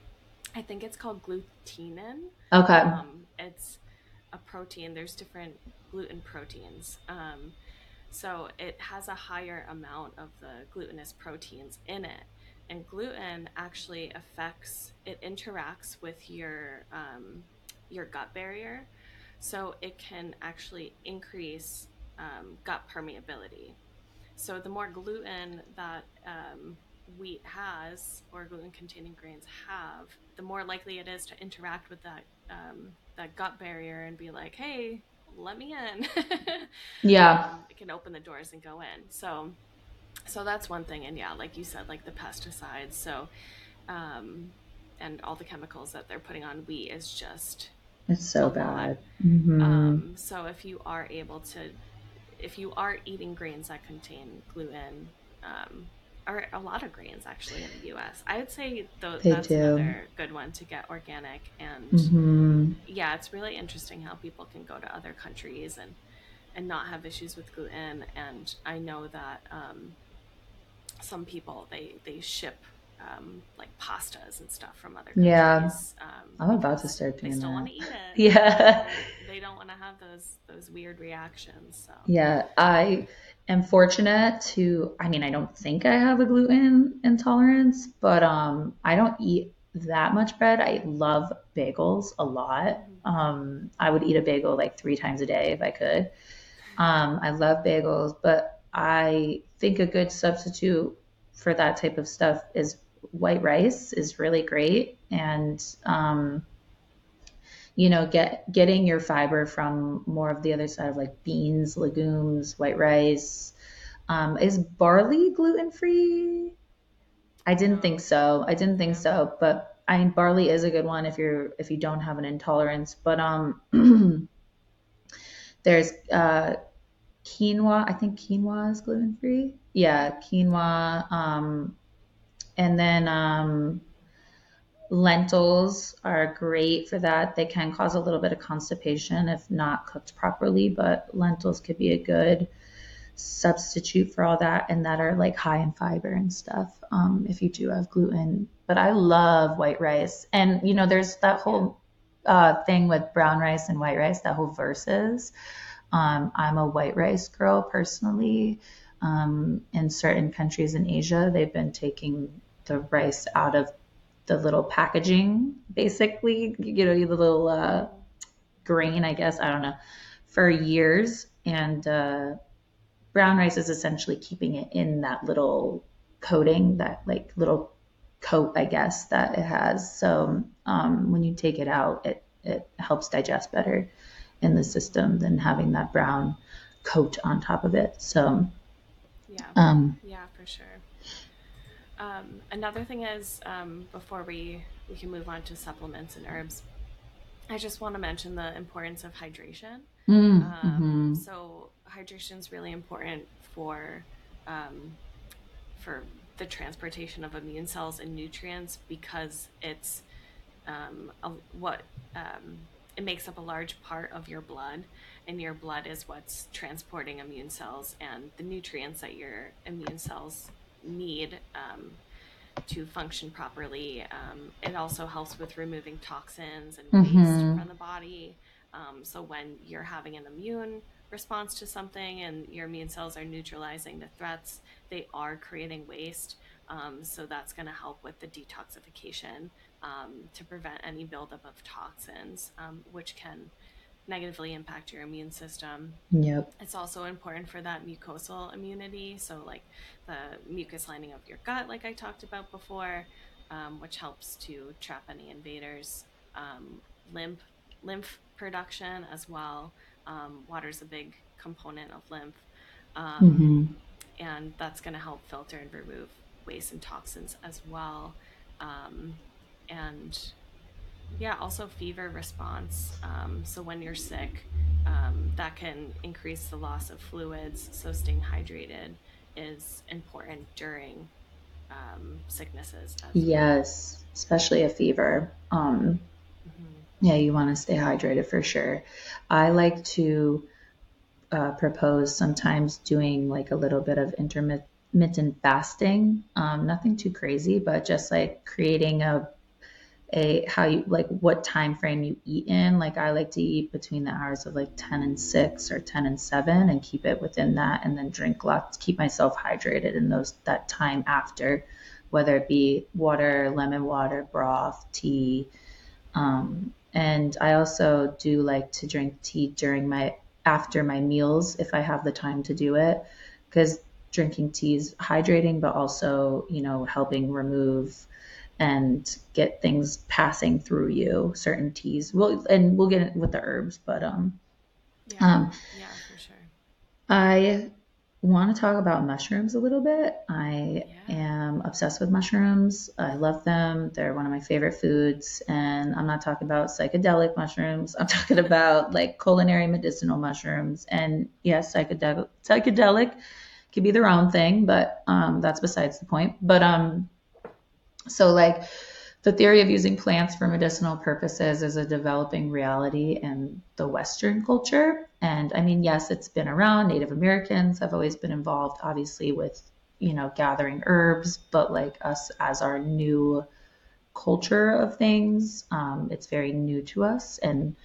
i think it's called glutenin. Okay. Um, it's a protein. There's different gluten proteins. Um, so it has a higher amount of the glutinous proteins in it. And gluten actually affects, it interacts with your, um, your gut barrier. So it can actually increase um, gut permeability. So the more gluten that um, wheat has or gluten containing grains have, the more likely it is to interact with that um, that gut barrier and be like, hey, let me in. [laughs] yeah. Um, it can open the doors and go in. So, so that's one thing. And yeah, like you said, like the pesticides. So, um, and all the chemicals that they're putting on wheat is just it's so bad. Mm-hmm. Um, so if you are able to, if you are eating grains that contain gluten, um, or a lot of grains actually in the U.S., I would say th- that's do. another good one to get organic. And mm-hmm. yeah, it's really interesting how people can go to other countries and and not have issues with gluten. And I know that um, some people they they ship um, like pastas and stuff from other countries. Yeah, um, I'm about to start doing they still that. want to eat it. [laughs] yeah, they don't want to have those those weird reactions. So yeah, I am fortunate to. I mean, I don't think I have a gluten intolerance, but um, I don't eat that much bread. I love bagels a lot. Um, I would eat a bagel like three times a day if I could. Um, I love bagels, but I think a good substitute for that type of stuff is white rice is really great and um, you know get getting your fiber from more of the other side of like beans legumes white rice um, is barley gluten free i didn't think so. I didn't think so but i mean barley is a good one if you're if you don't have an intolerance but um [clears throat] there's uh quinoa i think quinoa is gluten free yeah quinoa um and then um, lentils are great for that. They can cause a little bit of constipation if not cooked properly, but lentils could be a good substitute for all that and that are like high in fiber and stuff um, if you do have gluten. But I love white rice. And, you know, there's that whole uh, thing with brown rice and white rice, that whole versus. Um, I'm a white rice girl personally. Um, in certain countries in Asia, they've been taking the rice out of the little packaging, basically, you know, the little uh, grain, I guess, I don't know, for years. And uh, brown rice is essentially keeping it in that little coating, that like little coat, I guess, that it has. So um, when you take it out, it, it helps digest better in the system than having that brown coat on top of it. So, yeah, um, yeah, for sure. Um, another thing is, um, before we, we can move on to supplements and herbs, I just want to mention the importance of hydration. Mm, um, mm-hmm. So hydration is really important for um, for the transportation of immune cells and nutrients because it's um, a, what um, it makes up a large part of your blood, and your blood is what's transporting immune cells and the nutrients that your immune cells need um, to function properly. Um, it also helps with removing toxins and waste mm-hmm. from the body. Um, so when you're having an immune response to something and your immune cells are neutralizing the threats, they are creating waste. Um, so that's going to help with the detoxification um, to prevent any buildup of toxins, um, which can negatively impact your immune system. Yep. It's also important for that mucosal immunity, so like the mucus lining of your gut, like I talked about before, um, which helps to trap any invaders. Um, lymph lymph production as well. Um, Water is a big component of lymph, um, mm-hmm. and that's going to help filter and remove waste and toxins as well. Um, and yeah, also fever response. Um, so when you're sick, um, that can increase the loss of fluids. So staying hydrated is important during um, sicknesses. yes, especially a fever. Um, mm-hmm. Yeah, you want to stay hydrated for sure. I like to uh, propose sometimes doing like a little bit of intermittent fasting. Um, nothing too crazy, but just like creating a a how you like what time frame you eat in. Like i like to eat between the hours of like 10 and 6 or 10 and 7 and keep it within that and then drink lots keep myself hydrated in those that time after whether it be water lemon water broth tea. Um, and i also do like to drink tea during my after my meals if i have the time to do it. Because drinking tea is hydrating, but also, you know, helping remove and get things passing through you, certain teas. Well, and we'll get it with the herbs, but um, yeah, um, yeah, for sure. I want to talk about mushrooms a little bit. I yeah. am obsessed with mushrooms. I love them. They're one of my favorite foods. And I'm not talking about psychedelic mushrooms. I'm talking [laughs] about like culinary medicinal mushrooms. And yes, psychedelic psychedelic could be their own thing, but um, that's besides the point. But um, so like the theory of using plants for medicinal purposes is a developing reality in the Western culture. And I mean, yes, it's been around. Native Americans have always been involved, obviously, with, you know, gathering herbs, but like us as our new culture of things, um, it's very new to us. And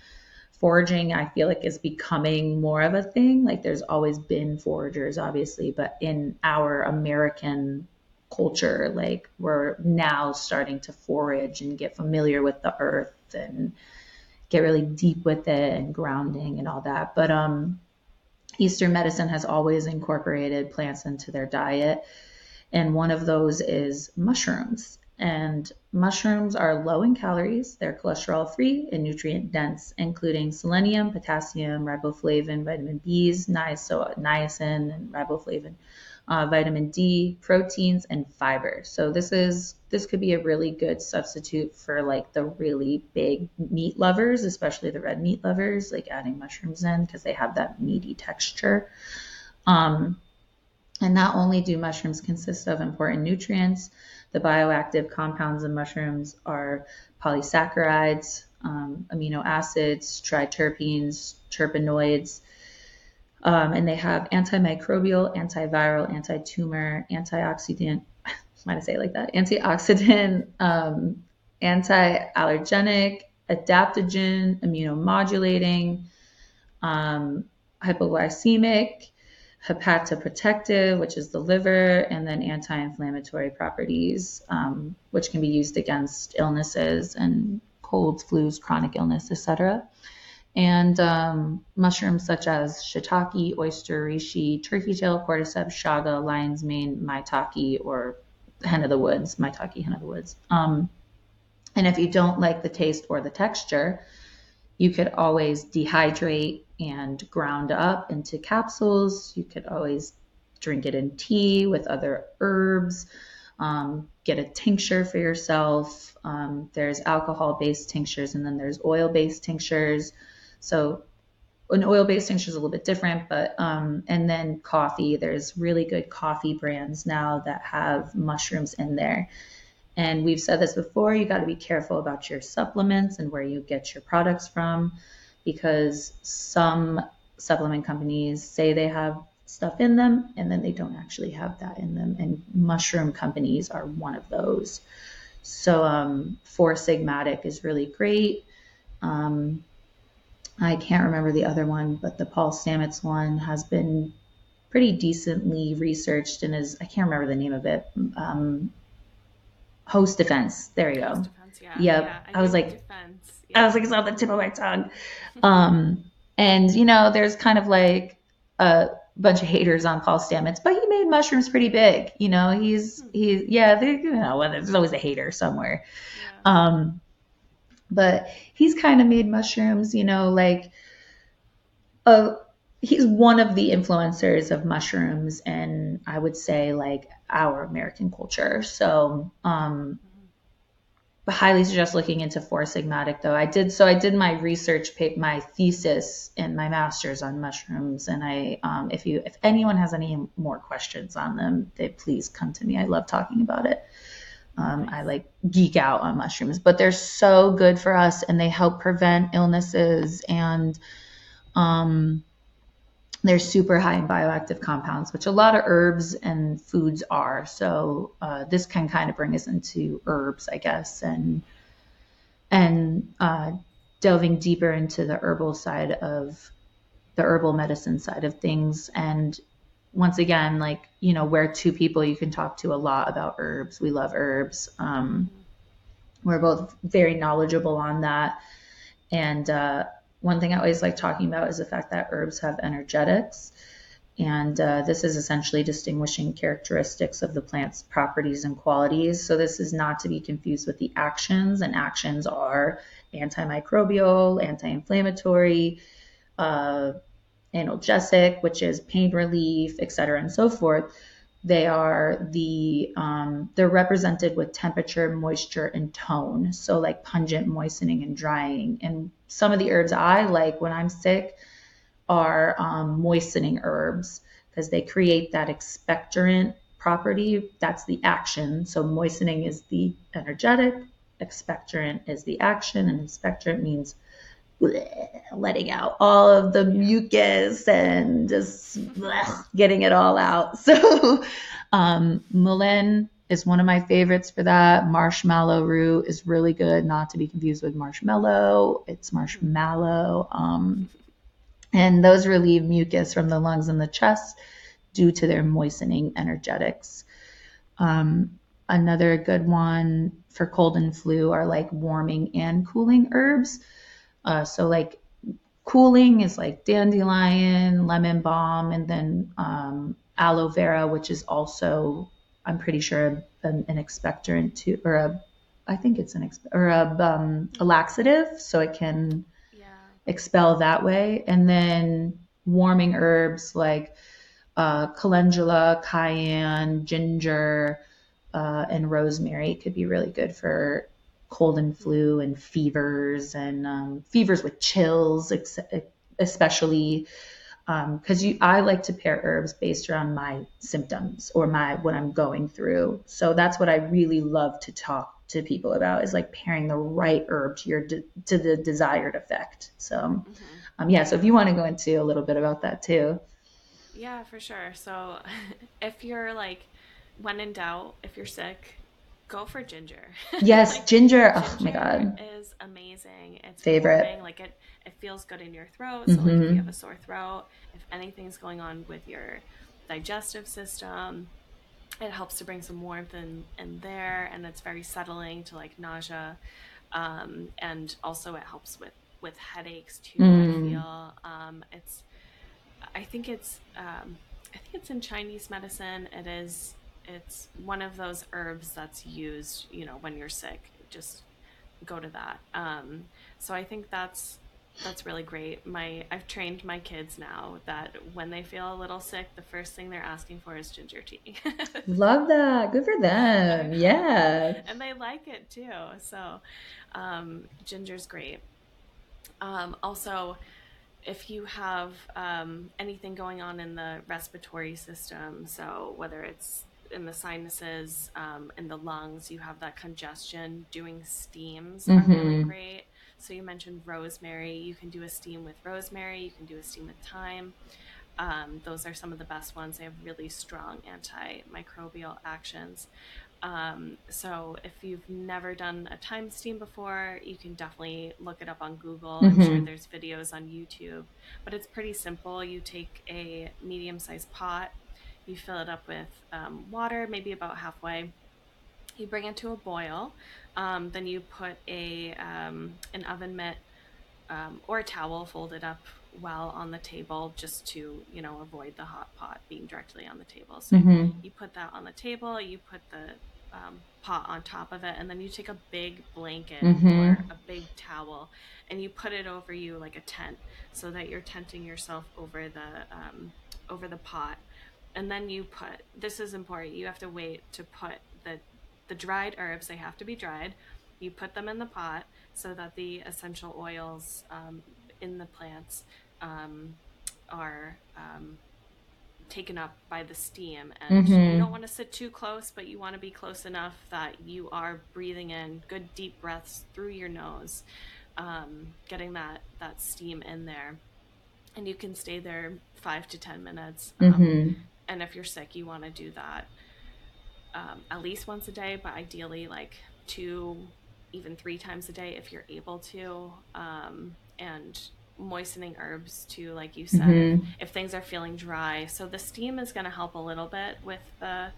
foraging, I feel like, is becoming more of a thing. Like there's always been foragers, obviously, but in our American culture. Like we're now starting to forage and get familiar with the earth and get really deep with it and grounding and all that. But um, Eastern medicine has always incorporated plants into their diet. And one of those is mushrooms. And mushrooms are low in calories, they're cholesterol free and nutrient dense, including selenium, potassium, riboflavin, vitamin B's, niacin, and riboflavin uh, vitamin D, proteins, and fiber. So this is this could be a really good substitute for like the really big meat lovers, especially the red meat lovers, like adding mushrooms in because they have that meaty texture. Um, and not only do mushrooms consist of important nutrients, the bioactive compounds in mushrooms are polysaccharides, um, amino acids, triterpenes, terpenoids, um, and they have antimicrobial, antiviral, anti-tumor, antioxidant. [laughs] Might I say it like that? Antioxidant, um, anti-allergenic, adaptogen, immunomodulating, um, hypoglycemic, hepatoprotective, which is the liver, and then anti-inflammatory properties, um, which can be used against illnesses and colds, flus, chronic illness, etc and um, mushrooms such as shiitake, oyster, reishi, turkey tail, cordyceps, chaga, lion's mane, maitake, or hen of the woods, maitake, hen of the woods. Um, and if you don't like the taste or the texture, you could always dehydrate and ground up into capsules. You could always drink it in tea with other herbs. Um, get a tincture for yourself. Um, there's alcohol based tinctures and then there's oil based tinctures. So an oil-based tincture is a little bit different, but um, and then coffee. There's really good coffee brands now that have mushrooms in there. And we've said this before, you got to be careful about your supplements and where you get your products from because some supplement companies say they have stuff in them and then they don't actually have that in them. And mushroom companies are one of those. So um, Four Sigmatic is really great. Um, I can't remember the other one, but the Paul Stamets one has been pretty decently researched and is, I can't remember the name of it. Um, host defense. There you go. Defense, yeah. Yep. Yeah, I, I was like, yeah. I was like, it's on the tip of my tongue. um, and you know, there's kind of like a bunch of haters on Paul Stamets, but he made mushrooms pretty big. You know, he's, hmm. he's, yeah, you know, there's always a hater somewhere. Yeah. Um, but he's kind of made mushrooms, you know, like uh, he's one of the influencers of mushrooms and I would say like our American culture. So, um, highly suggest looking into Four Sigmatic though. I did so I did my research my thesis and my master's on mushrooms and I um, if you if anyone has any more questions on them, they please come to me. I love talking about it. Um, I like geek out on mushrooms, but they're so good for us and they help prevent illnesses and um, they're super high in bioactive compounds, which a lot of herbs and foods are. So uh, this can kind of bring us into herbs, I guess, and and uh, delving deeper into the herbal side of the herbal medicine side of things and once again, like, you know, we're two people you can talk to a lot about herbs. We love herbs. Um, we're both very knowledgeable on that. And uh, one thing I always like talking about is the fact that herbs have energetics. And uh, this is essentially distinguishing characteristics of the plant's properties and qualities. So this is not to be confused with the actions, and actions are antimicrobial, anti-inflammatory, uh, analgesic, which is pain relief, et cetera, and so forth. They are the um, they're represented with temperature, moisture, and tone. So like pungent, moistening, and drying. And some of the herbs I like when I'm sick are um, moistening herbs because they create that expectorant property. That's the action. So moistening is the energetic, expectorant is the action, and expectorant means bleh, letting out all of the mucus and just bleh, getting it all out. [laughs] So um, mullein is one of my favorites for that. Marshmallow root is really good, not to be confused with marshmallow. It's marshmallow. Um, and those relieve mucus from the lungs and the chest due to their moistening energetics. Um, another good one for cold and flu are like warming and cooling herbs. Uh, so like cooling is like dandelion, lemon balm, and then um, aloe vera, which is also I'm pretty sure an, an expectorant to or a I think it's an or a, um, a laxative, so it can expel that way. And then warming herbs like uh, calendula, cayenne, ginger, uh, and rosemary could be really good for cold and flu and fevers and um, fevers with chills, especially because um, you I like to pair herbs based around my symptoms or my what I'm going through. So that's what I really love to talk to people about is like pairing the right herb to your de- to the desired effect. So, mm-hmm. um, yeah. So if you want to go into a little bit about that too. Yeah, for sure. So [laughs] if you're like, when in doubt, if you're sick, go for ginger. [laughs] Yes, like, ginger. Oh ginger my god, is amazing. It's favorite. Warming. Like it, it feels good in your throat. So mm-hmm. like if you have a sore throat, if anything's going on with your digestive system, it helps to bring some warmth in, in there and it's very settling to like nausea um, and also it helps with with headaches too mm. i feel um, it's i think it's um, i think it's in chinese medicine it is it's one of those herbs that's used you know when you're sick just go to that um, so i think that's that's really great. My I've trained my kids now that when they feel a little sick, the first thing they're asking for is ginger tea. [laughs] Love that. Good for them. Yeah. And they like it too. So um, ginger's great. Um, also, if you have um, anything going on in the respiratory system, so whether it's in the sinuses, um, in the lungs, you have that congestion, doing steams mm-hmm. are really mm-hmm. great. So you mentioned rosemary. You can do a steam with rosemary. You can do a steam with thyme. Um, those are some of the best ones. They have really strong antimicrobial actions. Um, so if you've never done a thyme steam before, you can definitely look it up on Google. Mm-hmm. I'm sure there's videos on YouTube, but it's pretty simple. You take a medium-sized pot, you fill it up with um, water, maybe about halfway. You bring it to a boil. Um, then you put a um, an oven mitt um, or a towel folded up well on the table just to you know avoid the hot pot being directly on the table. So mm-hmm. you put that on the table. You put the um, pot on top of it, and then you take a big blanket mm-hmm. or a big towel, and you put it over you like a tent, so that you're tenting yourself over the um, over the pot. And then you put this is important. You have to wait to put the the dried herbs, they have to be dried. You put them in the pot so that the essential oils um, in the plants um, are um, taken up by the steam. And mm-hmm. you don't want to sit too close, but you want to be close enough that you are breathing in good deep breaths through your nose, um, getting that, that steam in there. And you can stay there five to 10 minutes. Um, mm-hmm. And if you're sick, you want to do that um, at least once a day, but ideally like two, even three times a day if you're able to. Um, and moistening herbs too, like you said, mm-hmm. if things are feeling dry. So the steam is going to help a little bit with the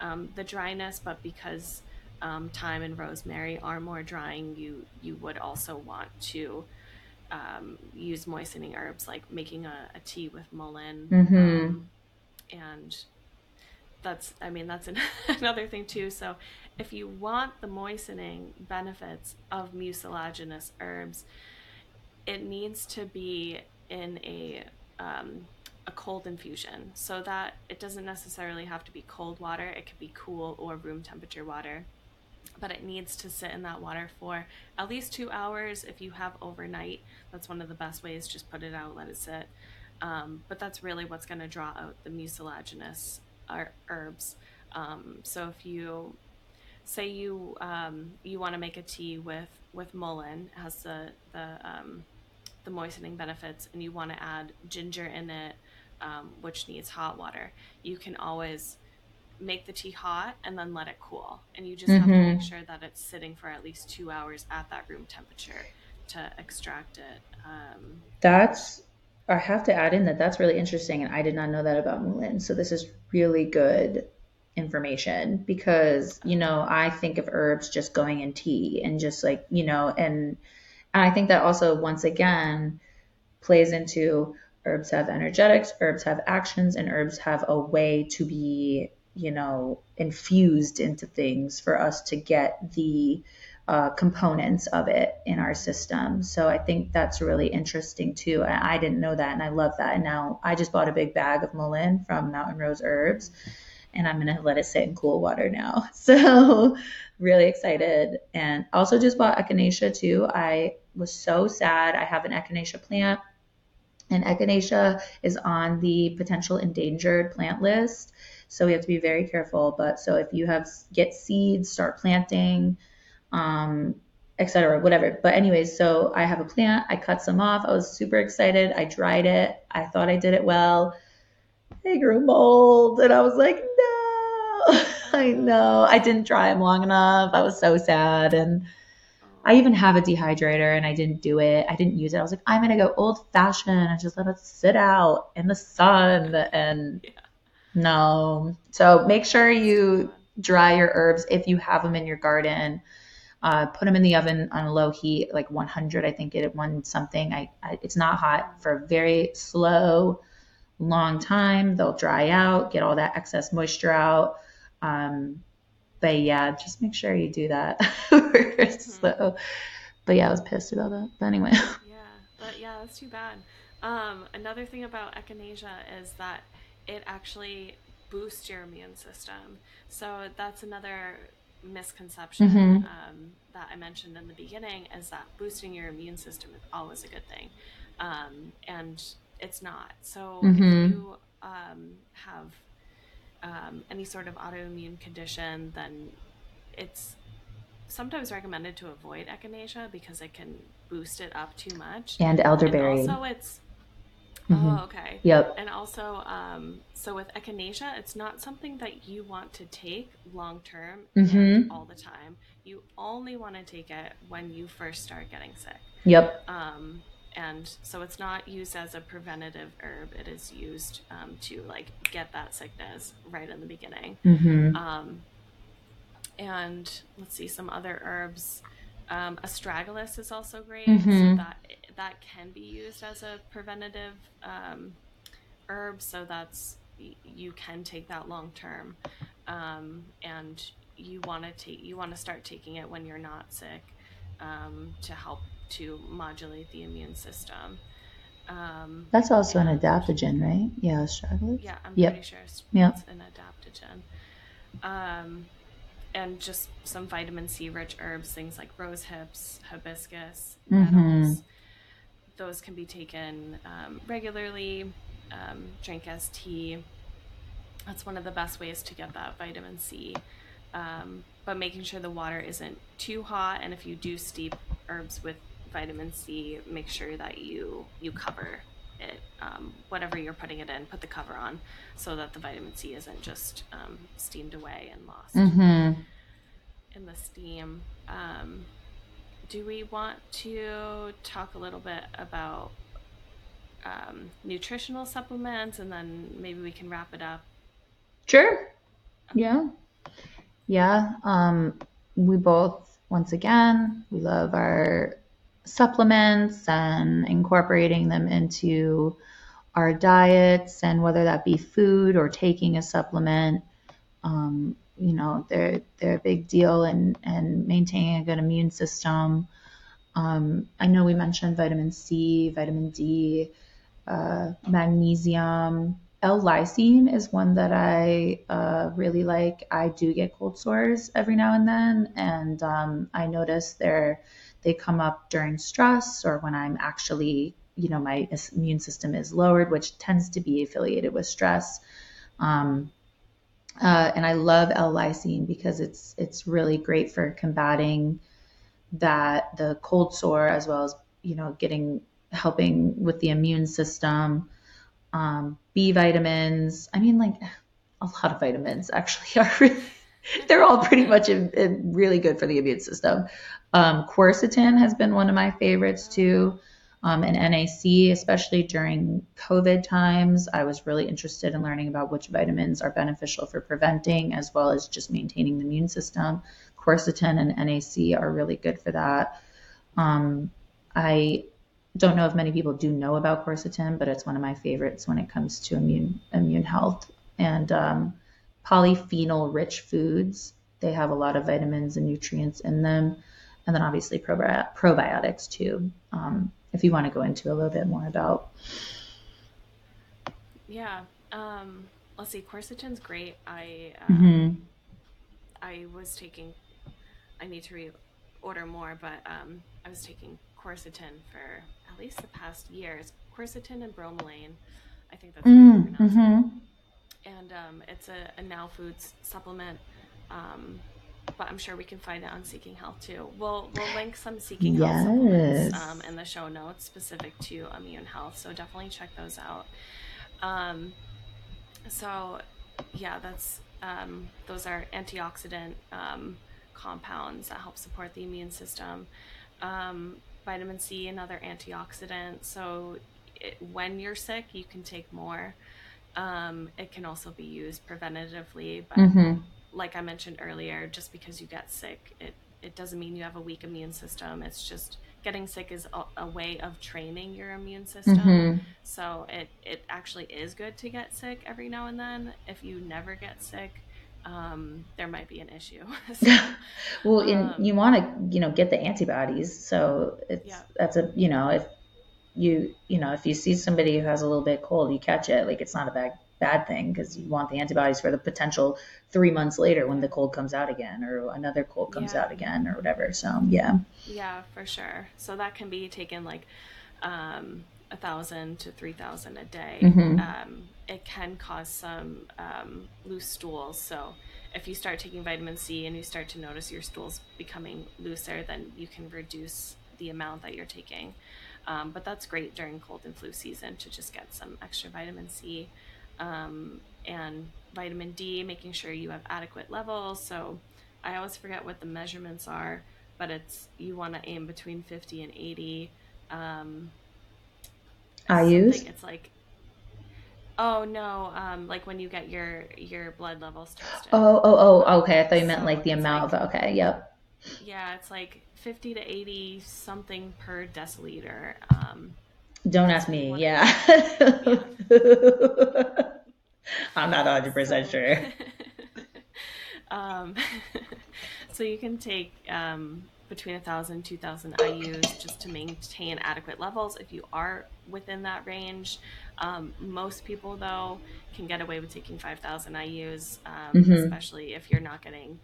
um, the dryness, but because um, thyme and rosemary are more drying, you you would also want to um, use moistening herbs, like making a, a tea with mullein. Mm-hmm. And that's I mean that's an, [laughs] another thing too. So if you want the moistening benefits of mucilaginous herbs, it needs to be in a um, a cold infusion so that it doesn't necessarily have to be cold water. It could be cool or room temperature water. But it needs to sit in that water for at least two hours. If you have overnight, that's one of the best ways. Just put it out, let it sit. Um, but that's really what's going to draw out the mucilaginous herbs. Um, so if you say you um, you want to make a tea with with mullein, has the the um, the moistening benefits, and you want to add ginger in it, um, which needs hot water, you can always make the tea hot and then let it cool. And you just mm-hmm. have to make mm-hmm. sure that it's sitting for at least two hours at that room temperature to extract it. Um, that's I have to add in that that's really interesting, and I did not know that about mullein. So this is really good information because you know I think of herbs just going in tea and just like you know, and, and I think that also once again plays into herbs have energetics, herbs have actions, and herbs have a way to be you know infused into things for us to get the uh, components of it in our system. So I think that's really interesting too. I, I, didn't know that and I love that. And now I just bought a big bag of mullein from Mountain Rose Herbs and I'm going to let it sit in cool water now. [laughs] So really excited. And also just bought echinacea too. I was so sad. I have an echinacea plant and echinacea is on the potential endangered plant list. So we have to be very careful. But so if you have get seeds, start planting um, etc. Whatever. But anyways, so I have a plant. I cut some off. I was super excited. I dried it. I thought I did it well. They grew mold, and I was like, no, [laughs] I know. I didn't dry them long enough. I was so sad, and I even have a dehydrator, and I didn't do it. I didn't use it. I was like, I'm gonna go old fashioned and just let it sit out in the sun, and yeah. no. So make sure you dry your herbs if you have them in your garden uh, put them in the oven on low heat, like 100, I think it one something. I, I, it's not hot for a very slow, long time. They'll dry out, get all that excess moisture out. Um, but yeah, just make sure you do that. [laughs] mm-hmm. slow. But yeah, I was pissed about that. But anyway. [laughs] Yeah, but yeah, that's too bad. Um, another thing about echinacea is that it actually boosts your immune system. So that's another misconception mm-hmm. um, that I mentioned in the beginning is that boosting your immune system is always a good thing. Um, and it's not. So mm-hmm. if you um, have um, any sort of autoimmune condition, then it's sometimes recommended to avoid echinacea because it can boost it up too much. And elderberry. And also, it's Mm-hmm. Oh, okay. Yep. And also, um, so with echinacea, it's not something that you want to take long term mm-hmm. all the time. You only want to take it when you first start getting sick. Yep. Um, and so it's not used as a preventative herb. It is used um, to like get that sickness right in the beginning. Mm-hmm. Um, and let's see some other herbs. Um, astragalus is also great. So mm-hmm. that that can be used as a preventative um, herb. So that's you can take that long term, um, and you want to take you want to start taking it when you're not sick um, to help to modulate the immune system. Um, that's also an adaptogen, right? Yeah, astragalus. Yeah, I'm yep. pretty sure it's yep. an adaptogen. Um, and just some vitamin C rich herbs, things like rose hips, hibiscus, mm-hmm those can be taken um, regularly, um, drink as tea. That's one of the best ways to get that vitamin C. Um, but making sure the water isn't too hot, and if you do steep herbs with vitamin C, make sure that you you cover it, um, whatever you're putting it in, put the cover on, so that the vitamin C isn't just um, steamed away and lost mm-hmm. in the steam. Do we want to talk a little bit about um, nutritional supplements and then maybe we can wrap it up? Sure. Yeah. Yeah. Um, we both, once again, we love our supplements and incorporating them into our diets and whether that be food or taking a supplement. Um, you know, they're they're a big deal in and maintaining a good immune system. Um, I know we mentioned vitamin C, vitamin D, uh, magnesium. L-lysine is one that I uh, really like. I do get cold sores every now and then, and um, I notice they're they come up during stress or when I'm actually, you know, my immune system is lowered, which tends to be affiliated with stress. Um, uh, and I love L-lysine because it's it's really great for combating that the cold sore as well as you know getting helping with the immune system. Um, b vitamins. I mean like a lot of vitamins actually [laughs] are really, they're all pretty much in, in really good for the immune system. Um, quercetin has been one of my favorites too um, and NAC, especially during COVID times. I was really interested in learning about which vitamins are beneficial for preventing as well as just maintaining the immune system quercetin and NAC are really good for that. Um, I don't know if many people do know about quercetin, but it's one of my favorites when it comes to immune immune health. And um, polyphenol rich foods, they have a lot of vitamins and nutrients in them. And then obviously probi- probiotics too, um, if you want to go into a little bit more about. Yeah. Um, let's see, quercetin's great. I um, mm-hmm. I was taking I need to reorder more, but um, I was taking quercetin for at least the past years. Quercetin and bromelain, I think that's mm, mm-hmm. And um, it's a, a, Now Foods supplement, um, but I'm sure we can find it on Seeking Health too. We'll we'll link some Seeking yes. Health supplements um, in the show notes specific to immune health, so definitely check those out. Um, so yeah, that's um, those are antioxidant compounds that help support the immune system. Um, vitamin C, another antioxidant. So it, when you're sick, you can take more. Um, it can also be used preventatively, but mm-hmm. Like I mentioned earlier, just because you get sick, it it doesn't mean you have a weak immune system. It's just getting sick is a, a way of training your immune system. Mm-hmm. So it it actually is good to get sick every now and then. If you never get sick, um, there might be an issue. [laughs] so, [laughs] well, um, you want to, you know, get the antibodies. So it's yeah. that's a, you know, if you, you know, if you see somebody who has a little bit cold, you catch it. Like it's not a bad bad thing because you want the antibodies for the potential three months later when the cold comes out again or another cold comes yeah. out again or whatever. So yeah. Yeah, for sure. So that can be taken like um, a thousand to three thousand a day. Mm-hmm. Um, it can cause some um, loose stools. So if you start taking vitamin C and you start to notice your stools becoming looser, then you can reduce the amount that you're taking. Um, but that's great during cold and flu season to just get some extra vitamin C um, and vitamin D, making sure you have adequate levels. So I always forget what the measurements are, but it's you want to aim between 50 and 80. Um, use It's like Oh no, um, like when you get your your blood levels tested. Oh, oh, oh, okay. I thought you meant so like the amount like, of okay, yep. Yeah, it's like fifty to eighty something per deciliter. Um, Don't ask me. Yeah. [laughs] I'm not hundred percent sure. [laughs] um, [laughs] so you can take um, between 1,000 2,000 IUs just to maintain adequate levels if you are within that range. Um, most people, though, can get away with taking 5,000 IUs, um, mm-hmm. especially if you're not getting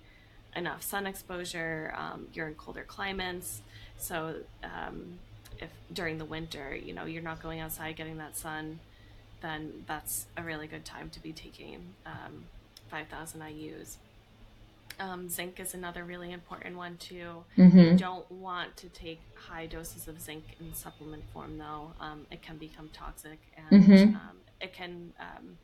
enough sun exposure. Um, you're in colder climates, so um, if during the winter, you know, you're not going outside getting that sun, then that's a really good time to be taking um, 5,000 IUs. Um, zinc is another really important one too. Mm-hmm. You don't want to take high doses of zinc in supplement form though. Um, it can become toxic and mm-hmm. um, it can um,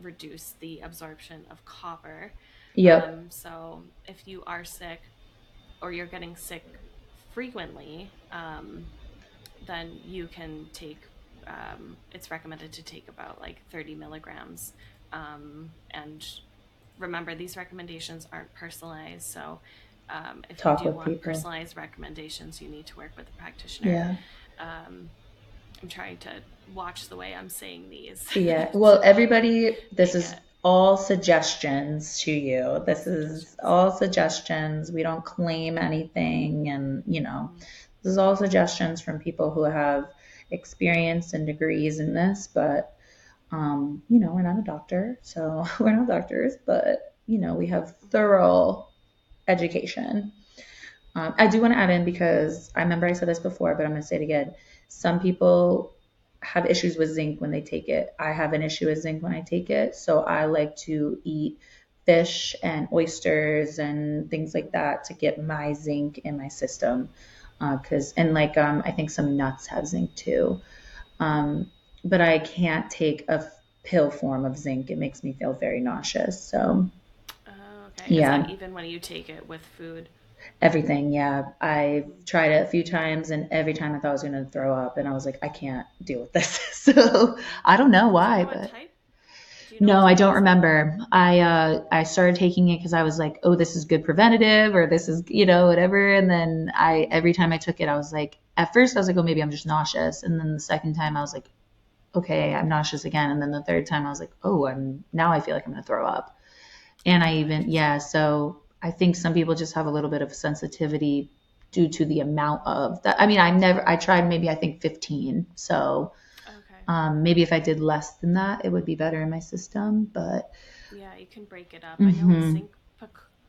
reduce the absorption of copper. Yep. Um, so if you are sick or you're getting sick frequently, um, then you can take. it's recommended to take about like 30 milligrams and remember these recommendations aren't personalized. So um, if Talk you do want people. personalized recommendations, you need to work with a practitioner. Yeah. Um, I'm trying to watch the way I'm saying these. Yeah. [laughs] Well, everybody, this is all suggestions to you. This is all suggestions. We don't claim anything. And, you know, this is all suggestions from people who have experience and degrees in this. But, um, you know, we're not a doctor. So [laughs] we're not doctors, but, you know, we have thorough education. Um, I do want to add in because I remember I said this before, but I'm going to say it again. Some people have issues with zinc when they take it. I have an issue with zinc when I take it. So I like to eat fish and oysters and things like that to get my zinc in my system. Because, uh, and like, um, I think some nuts have zinc too. Um, but I can't take a pill form of zinc. It makes me feel very nauseous. So, oh, okay. Yeah. even when you take it with food? Everything, yeah. I tried it a few times, and every time I thought I was going to throw up, and I was like, I can't deal with this. [laughs] so I don't know why, but no, I don't remember. I uh, I started taking it because I was like, oh, this is good preventative, or this is you know whatever. And then I every time I took it, I was like, at first I was like, oh, maybe I'm just nauseous, and then the second time I was like, okay, I'm nauseous again, and then the third time I was like, oh, I'm now I feel like I'm going to throw up. And I even yeah, so I think some people just have a little bit of sensitivity due to the amount of that. I mean, I never, I tried maybe I think 15. So. Um, maybe if I did less than that, it would be better in my system. But yeah, you can break it up. Mm-hmm. I think zinc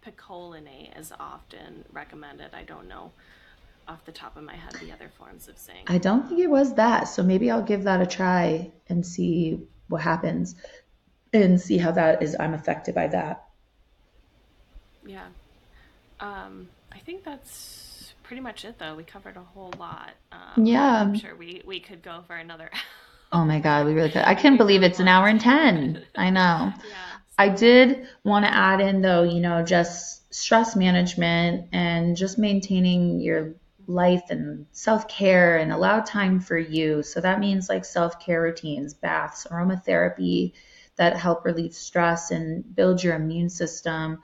picolinate is often recommended. I don't know off the top of my head the other forms of zinc. I don't think it was that. So maybe I'll give that a try and see what happens and see how that is. I'm affected by that. Yeah. Um, I think that's pretty much it, though. We covered a whole lot. Um, yeah. I'm sure we, we could go for another. [laughs] oh my God, we really could. I can't believe it's an hour and 10. I know. Yeah. I did want to add in, though, you know, just stress management and just maintaining your life and self care and allow time for you. So that means like self care routines, baths, aromatherapy that help relieve stress and build your immune system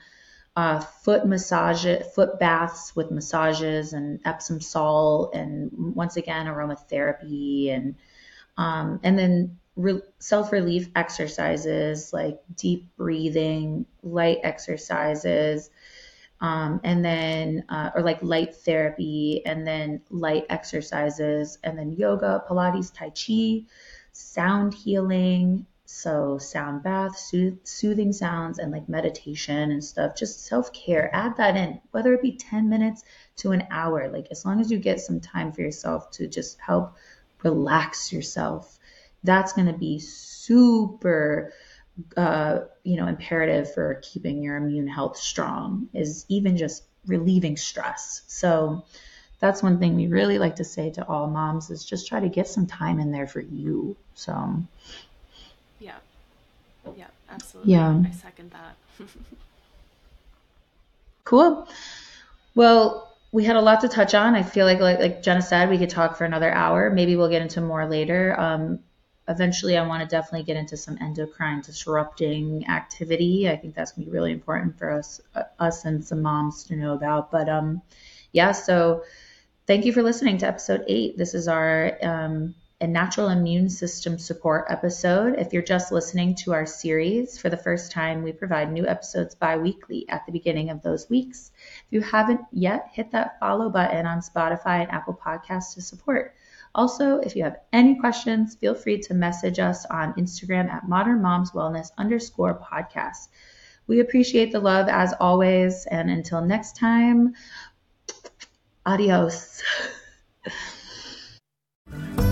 uh, foot massage, foot baths with massages and Epsom salt, and once again aromatherapy, and um, and then re- self relief exercises like deep breathing, light exercises, um, and then uh, or like light therapy, and then light exercises, and then yoga, Pilates, Tai Chi, sound healing, so sound bath, sooth- soothing sounds, and like meditation and stuff. Just self care. Add that in, whether it be 10 minutes to an hour. Like as long as you get some time for yourself to just help relax yourself, that's going to be super. Uh, you know, imperative for keeping your immune health strong is even just relieving stress. So, that's one thing we really like to say to all moms is just try to get some time in there for you. So yeah. Yeah, absolutely. Yeah. I second that. [laughs] cool. Well, we had a lot to touch on. I feel like, like, like Jenna said, we could talk for another hour. Maybe we'll get into more later. Um, eventually, I want to definitely get into some endocrine disrupting activity. I think that's gonna be really important for us, uh, us and some moms to know about. But um, yeah. So, thank you for listening to episode eight. This is our um, a natural immune system support episode. If you're just listening to our series for the first time, we provide new episodes bi weekly at the beginning of those weeks. If you haven't yet, hit that follow button on Spotify and Apple Podcasts to support. Also, if you have any questions, feel free to message us on Instagram at Modern Moms Wellness underscore podcast. We appreciate the love as always. And until next time, adios. [laughs]